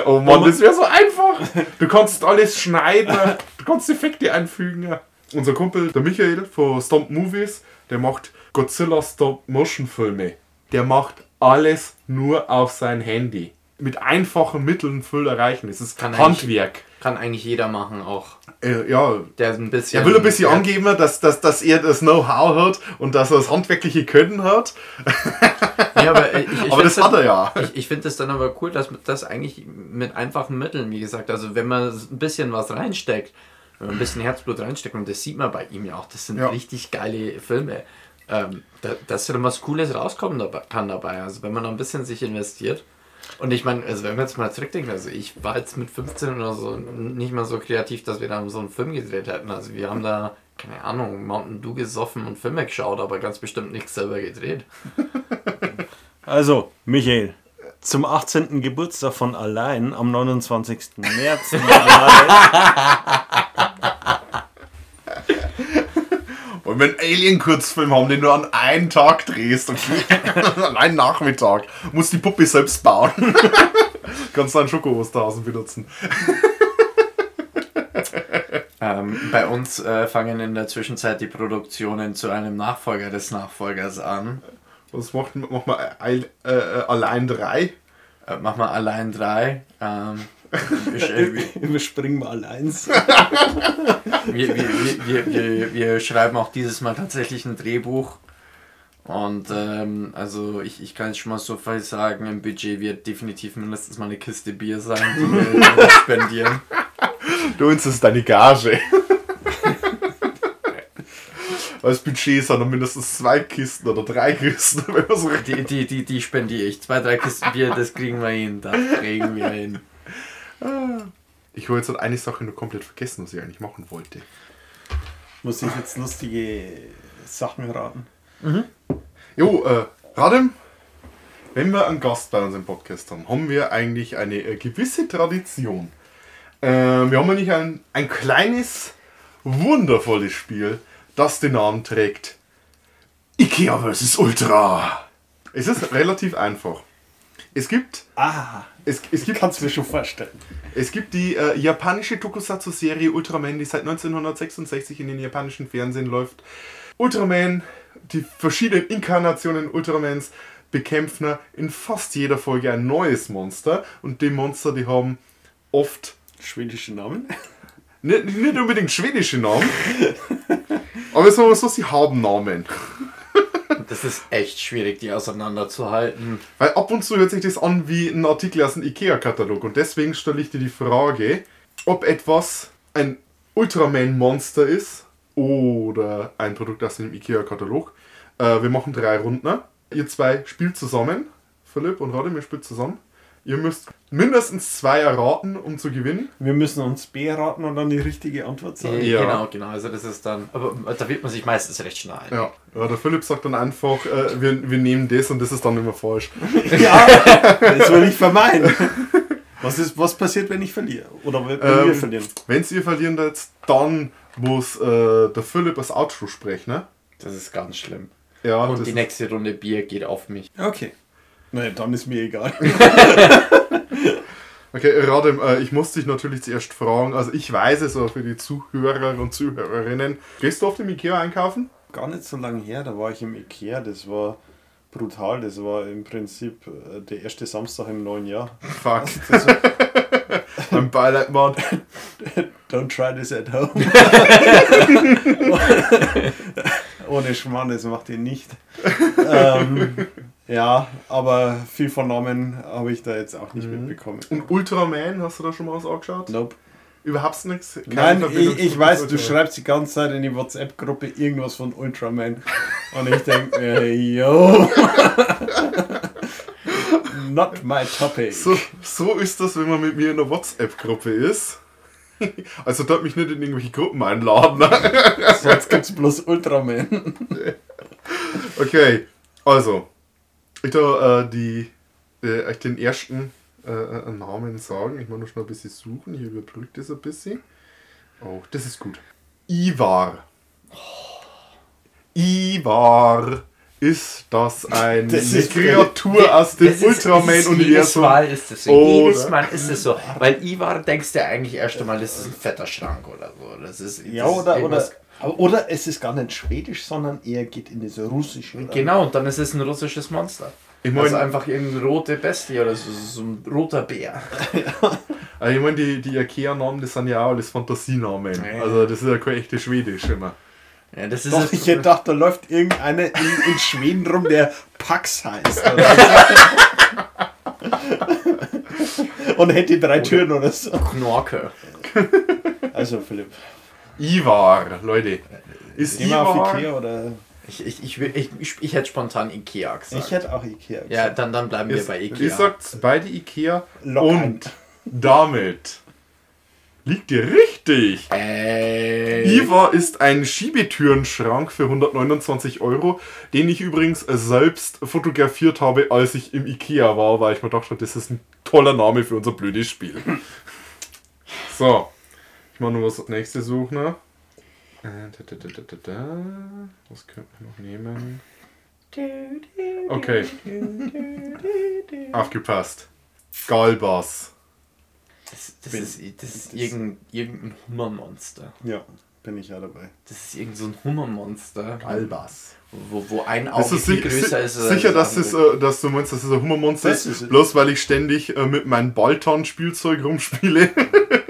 Oh Mann, das wäre so einfach. Du kannst alles schneiden, du kannst Effekte einfügen. Unser Kumpel, der Michael von Stomp Movies, der macht Godzilla Stop-Motion-Filme. Der macht alles nur auf sein Handy. Mit einfachen Mitteln viel erreichen. Es ist Kann Handwerk. Kann eigentlich jeder machen, auch Äh, ja, der ein bisschen. er will ein bisschen der- angeben, dass, dass, dass er das Know-how hat und dass er das handwerkliche Können hat. Ja, aber ich, ich Aber das find's hat er ja. Ich, ich finde es dann aber cool, dass man das eigentlich mit einfachen Mitteln, wie gesagt, also wenn man ein bisschen was reinsteckt, wenn man ein bisschen Herzblut reinsteckt, und das sieht man bei ihm ja auch, das sind Ja. richtig geile Filme, ähm, da, dass dann was Cooles rauskommen kann dabei. Also wenn man da ein bisschen sich investiert. Und ich meine, also wenn wir jetzt mal zurückdenken, also ich war jetzt mit 15 oder so nicht mal so kreativ, dass wir da so einen Film gedreht hätten. Also wir haben da, keine Ahnung, Mountain Dew gesoffen und Filme geschaut, aber ganz bestimmt nichts selber gedreht. Also, Michael, zum 18. Geburtstag von Allein am 29. März. Und wenn Alien-Kurzfilm haben, den du an einem Tag drehst, an einem Nachmittag, musst die Puppe selbst bauen. Kannst dann Schoko-Osterhasen benutzen. Ähm, bei uns äh, fangen in der Zwischenzeit die Produktionen zu einem Nachfolger des Nachfolgers an. Was macht, macht man äh, äh, allein drei? Äh, mach mal allein drei. Ähm, Überspringen wir allein. wir, wir, wir, wir, wir schreiben auch dieses Mal tatsächlich ein Drehbuch. Und ähm, also ich, ich kann jetzt schon mal so viel sagen, im Budget wird definitiv mindestens mal eine Kiste Bier sein, die wir spendieren. Du uns ist deine Gage. Als Budget sind dann mindestens zwei Kisten oder drei Kisten, wenn so Die, die, die, die spendiere ich. Zwei, drei Kisten Bier, das kriegen wir hin. Das kriegen wir hin. Ich habe jetzt eine Sache nur komplett vergessen, was ich eigentlich machen wollte. Muss ich jetzt lustige Sachen raten? Jo, äh, Radem, wenn wir einen Gast bei uns im Podcast haben, haben wir eigentlich eine äh, gewisse Tradition. Äh, wir haben nämlich ein, ein kleines, wundervolles Spiel, das den Namen trägt Ikea vs. Ultra. Es ist relativ einfach. Es gibt, Ah, es, es gibt kannst du mir schon vorstellen. es gibt die äh, japanische Tokusatsu-Serie Ultraman, die seit 1966 in den japanischen Fernsehen läuft. Ultraman, die verschiedenen Inkarnationen Ultramans bekämpfen in fast jeder Folge ein neues Monster. Und die Monster, die haben oft Schwedische Namen? nicht, nicht unbedingt schwedische Namen, aber sagen wir so, sie haben Namen. Das ist echt schwierig, die auseinanderzuhalten. Weil ab und zu hört sich das an wie ein Artikel aus einem IKEA-Katalog. Und deswegen stelle ich dir die Frage, ob etwas ein Ultraman-Monster ist oder ein Produkt aus dem IKEA-Katalog. Äh, wir machen drei Runden. Ihr zwei spielt zusammen. Philipp und Radim, ihr spielt zusammen. Ihr müsst mindestens zwei erraten, um zu gewinnen. Wir müssen uns B raten und dann die richtige Antwort sagen. Äh, Ja. Genau, genau. Also das ist dann. Aber da wird man sich meistens recht schnell ein. Ja, ja der Philipp sagt dann einfach, äh, wir, wir nehmen das und das ist dann immer falsch. Ja, das will ich vermeiden. Was, ist, was passiert, wenn ich verliere? Oder wenn wir Ähm, verlieren? Wenn ihr verlieren jetzt, dann muss äh, der Philipp das Outro sprechen. Ne? Das ist ganz schlimm. Ja, Und die nächste Runde Bier geht auf mich. Okay. Naja, dann ist mir egal. Okay, Radem, äh, ich muss dich natürlich zuerst fragen, also ich weiß es auch für die Zuhörer und Zuhörerinnen. Gehst du auf dem Ikea einkaufen? Gar nicht so lange her, da war ich im Ikea, das war brutal, das war im Prinzip äh, der erste Samstag im neuen Jahr. Fuck, Das, mein Beileid, Mann. don't try this at home. Ohne Schmarrn, das macht ihr nicht. ähm, Ja, aber viel von Namen habe ich da jetzt auch nicht mitbekommen. Und Ultraman, hast du da schon mal was angeschaut? Nope. Überhaupt nichts? Nein, Verbindung ich, ich weiß, du Ultraman. schreibst die ganze Zeit in die WhatsApp-Gruppe irgendwas von Ultraman. Und ich denke mir, yo. Not my topic. So, so ist das, wenn man mit mir in einer WhatsApp-Gruppe ist. Also dort mich nicht in irgendwelche Gruppen einladen. Sonst gibt's bloß Ultraman. Okay, also. Ich da äh, die, äh, euch den ersten äh, äh, Namen sagen. Ich muss noch schnell ein bisschen suchen. Ich überbrücke das ein bisschen. Oh, das ist gut. Ivar. Ivar. Ist das eine Das ist- Kreatur aus dem Das ist- Jedes Ultraman-Universum? Mal ist es so. Oder- Jedes Mal ist es so. Weil Ivar denkst du eigentlich erst einmal, das ist ein fetter Schrank oder so. Das ist, Ja, das ist oder, oder, oder es ist gar nicht schwedisch, sondern eher geht in diese russische. Genau, und dann ist es ein russisches Monster. Ich mein- also einfach irgendeine rote Bestie oder so, so ein roter Bär. Also ich meine, die, die Ikea-Namen, das sind ja auch alles Fantasienamen. Ja. Also das ist ja kein echte Schwedisch immer. Ja, das ist Doch, ich hätte gedacht, da läuft irgendeiner in, in Schweden rum, der Pax heißt. Oder. Und hätte drei Türen oder so. Knorke. Also Philipp, Ivar, Leute. Ist geh mal auf Ivar... Ikea oder... Ich, ich, ich, will- ich, ich, ich hätte spontan Ikea gesagt. Ich hätte auch Ikea ja, gesagt. dann, dann bleiben wir bei Ikea. Ich sag's beide Ikea. Lock und ein. damit liegt ihr richtig. Ey. Ivar ist ein Schiebetürenschrank für 129 Euro, den ich übrigens selbst fotografiert habe, als ich im Ikea war, weil ich mir dachte, das ist ein toller Name für unser blödes Spiel. So, ich mache nur was als nächstes suchen. Äh, da, da, da, da, da, da. Was könnte man noch nehmen? Okay. Aufgepasst. Galbas. Das, das, ist, das ist irgendein, irgendein Hummermonster. Ja, bin ich ja dabei. Das ist irgend so ein Hummermonster. Galbas. Wo, wo ein Auge Bist du viel größer si ist. als sicher, das dass, es, andere. äh, dass du meinst, dass es ein Hummermonster Das ist? ist- Bloß weil ich ständig äh, mit meinem Balton-Spielzeug rumspiele.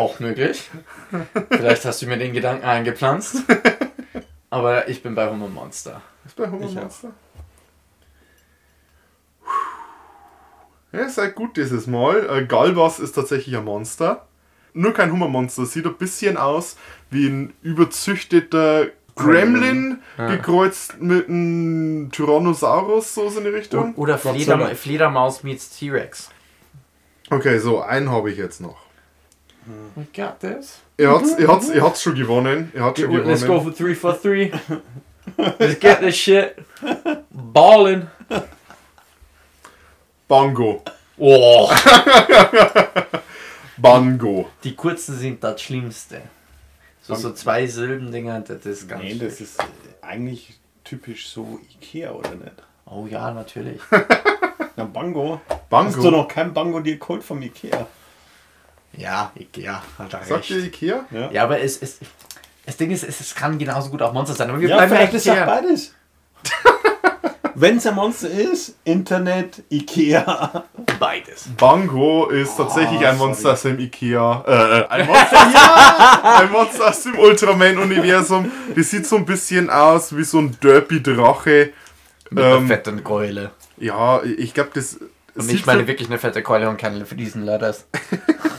Auch möglich. Vielleicht hast du mir den Gedanken eingepflanzt. Aber ich bin bei Hummermonster. ist bei Hummermonster? Ja, seid gut dieses Mal. Äh, Galbas ist tatsächlich ein Monster. Nur kein Hummermonster. Sieht ein bisschen aus wie ein überzüchteter Gremlin, gekreuzt mit einem Tyrannosaurus, so in die Richtung. Oder Dank. Fledermaus meets T-Rex. Okay, so, einen habe ich jetzt noch. We got this. Er hat's, er hat's, er hat's schon gewonnen. Er hat schon gewonnen. Let's go for 3 for 3. Let's get this shit. Ballin'. Bango. Oh. Bango. Die kurzen sind das Schlimmste. So, so zwei Silbendinger, das ist ganz Nee, das ist eigentlich typisch so Ikea, oder nicht? Oh ja, natürlich. Na, Bango. Bango. Hast du noch kein Bango dir geholt vom Ikea? Ja, Ikea hat er Sagt ihr recht. Ikea? Ja, aber es ist. Das Ding ist, es, es kann genauso gut auch Monster sein. Aber wir Ja, bleiben vielleicht ist ja beides. Wenn es ein Monster ist, Internet, Ikea. Beides. Bango ist tatsächlich ein sorry. Monster aus dem Ikea. Äh, äh, ein Monster, ja! ein Monster aus dem Ultraman-Universum. Die sieht so ein bisschen aus wie so ein Derpy-Drache. Mit einer Ähm, fetten Keule. Ja, ich glaube, das. Und ich meine für, wirklich eine fette Keule und keine Fliesenletters.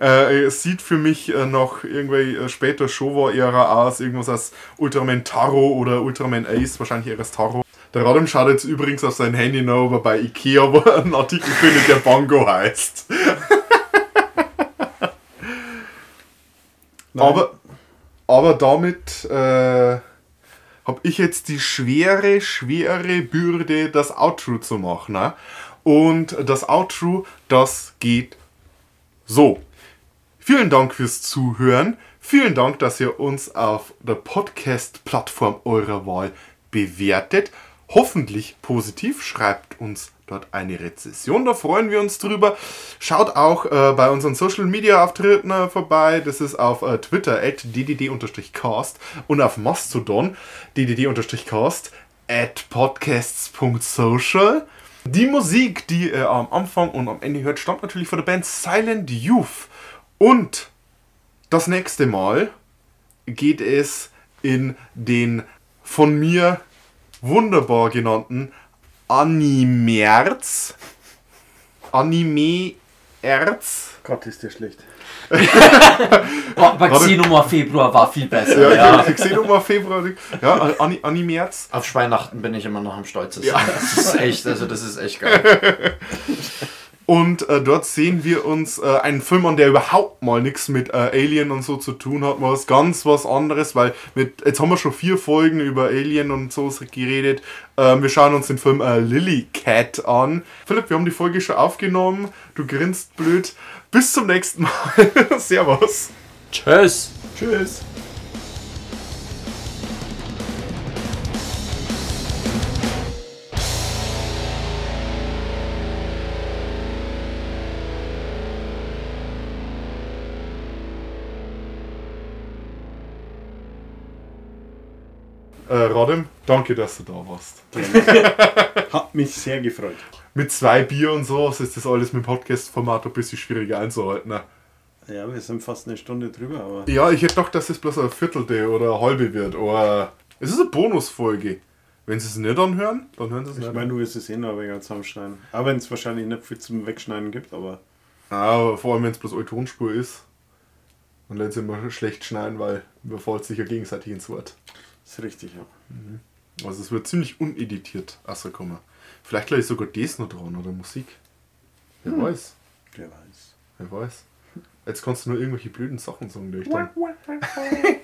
äh, es sieht für mich äh, noch irgendwie äh, später Showa-Ära aus. Irgendwas aus Ultraman Taro oder Ultraman Ace, wahrscheinlich eher als Taro. Der Radom schaut jetzt übrigens auf sein Handy nach, ob er bei Ikea wo er einen Artikel findet, der Bango heißt. Aber, aber damit äh, habe ich jetzt die schwere, schwere Bürde, das Outro zu machen. Ne? Und das Outro, das geht so. Vielen Dank fürs Zuhören. Vielen Dank, dass ihr uns auf der Podcast-Plattform eurer Wahl bewertet. Hoffentlich positiv. Schreibt uns dort eine Rezession, da freuen wir uns drüber. Schaut auch äh, bei unseren Social Media Auftritten äh, vorbei. Das ist auf äh, Twitter at ddd-cast und auf Mastodon ddd-cast at podcasts.social. Die Musik, die ihr am Anfang und am Ende hört, stammt natürlich von der Band Silent Youth. Und das nächste Mal geht es in den von mir wunderbar genannten Animerz. Anime-Erz. Gott, ist der schlecht. Aber Xenoma Februar war viel besser. Ja, Ja, nochmal Februar. Ja, Ani, Animerz. Auf Weihnachten bin ich immer noch am stolzesten. Das ist echt, also das ist echt geil. Und äh, dort sehen wir uns äh, einen Film an, der überhaupt mal nichts mit äh, Alien und so zu tun hat, was ganz was anderes, weil mit, jetzt haben wir schon vier Folgen über Alien und so geredet. Ähm, wir schauen uns den Film äh, Lily Cat an. Philipp, wir haben die Folge schon aufgenommen. Du grinst blöd. Bis zum nächsten Mal. Servus. Tschüss. Tschüss. Äh, Radim, danke, dass du da warst. Hat mich sehr gefreut. Mit zwei Bier und so ist das alles mit dem Podcast-Format ein bisschen schwieriger einzuhalten. Ne? Ja, wir sind fast eine Stunde drüber, aber Ja, ich hätte gedacht, dass es bloß ein Viertelte oder eine halbe wird. Aber es ist eine Bonusfolge. Wenn sie es nicht anhören, dann hören sie es ich nicht. meine, du wirst es eh noch ein wenig zusammenschneiden. Auch wenn es wahrscheinlich nicht viel zum Wegschneiden gibt, aber Aber vor allem, wenn es bloß eure Tonspur ist, dann lernt sie immer schlecht schneiden, weil man fällt sich ja gegenseitig ins Wort. Ist richtig, ja. Also es wird ziemlich uneditiert rauskommen. Vielleicht gleich sogar das noch dran oder Musik. Wer weiß. Wer weiß. Wer weiß. Jetzt kannst du nur irgendwelche blöden Sachen sagen, die ich dann.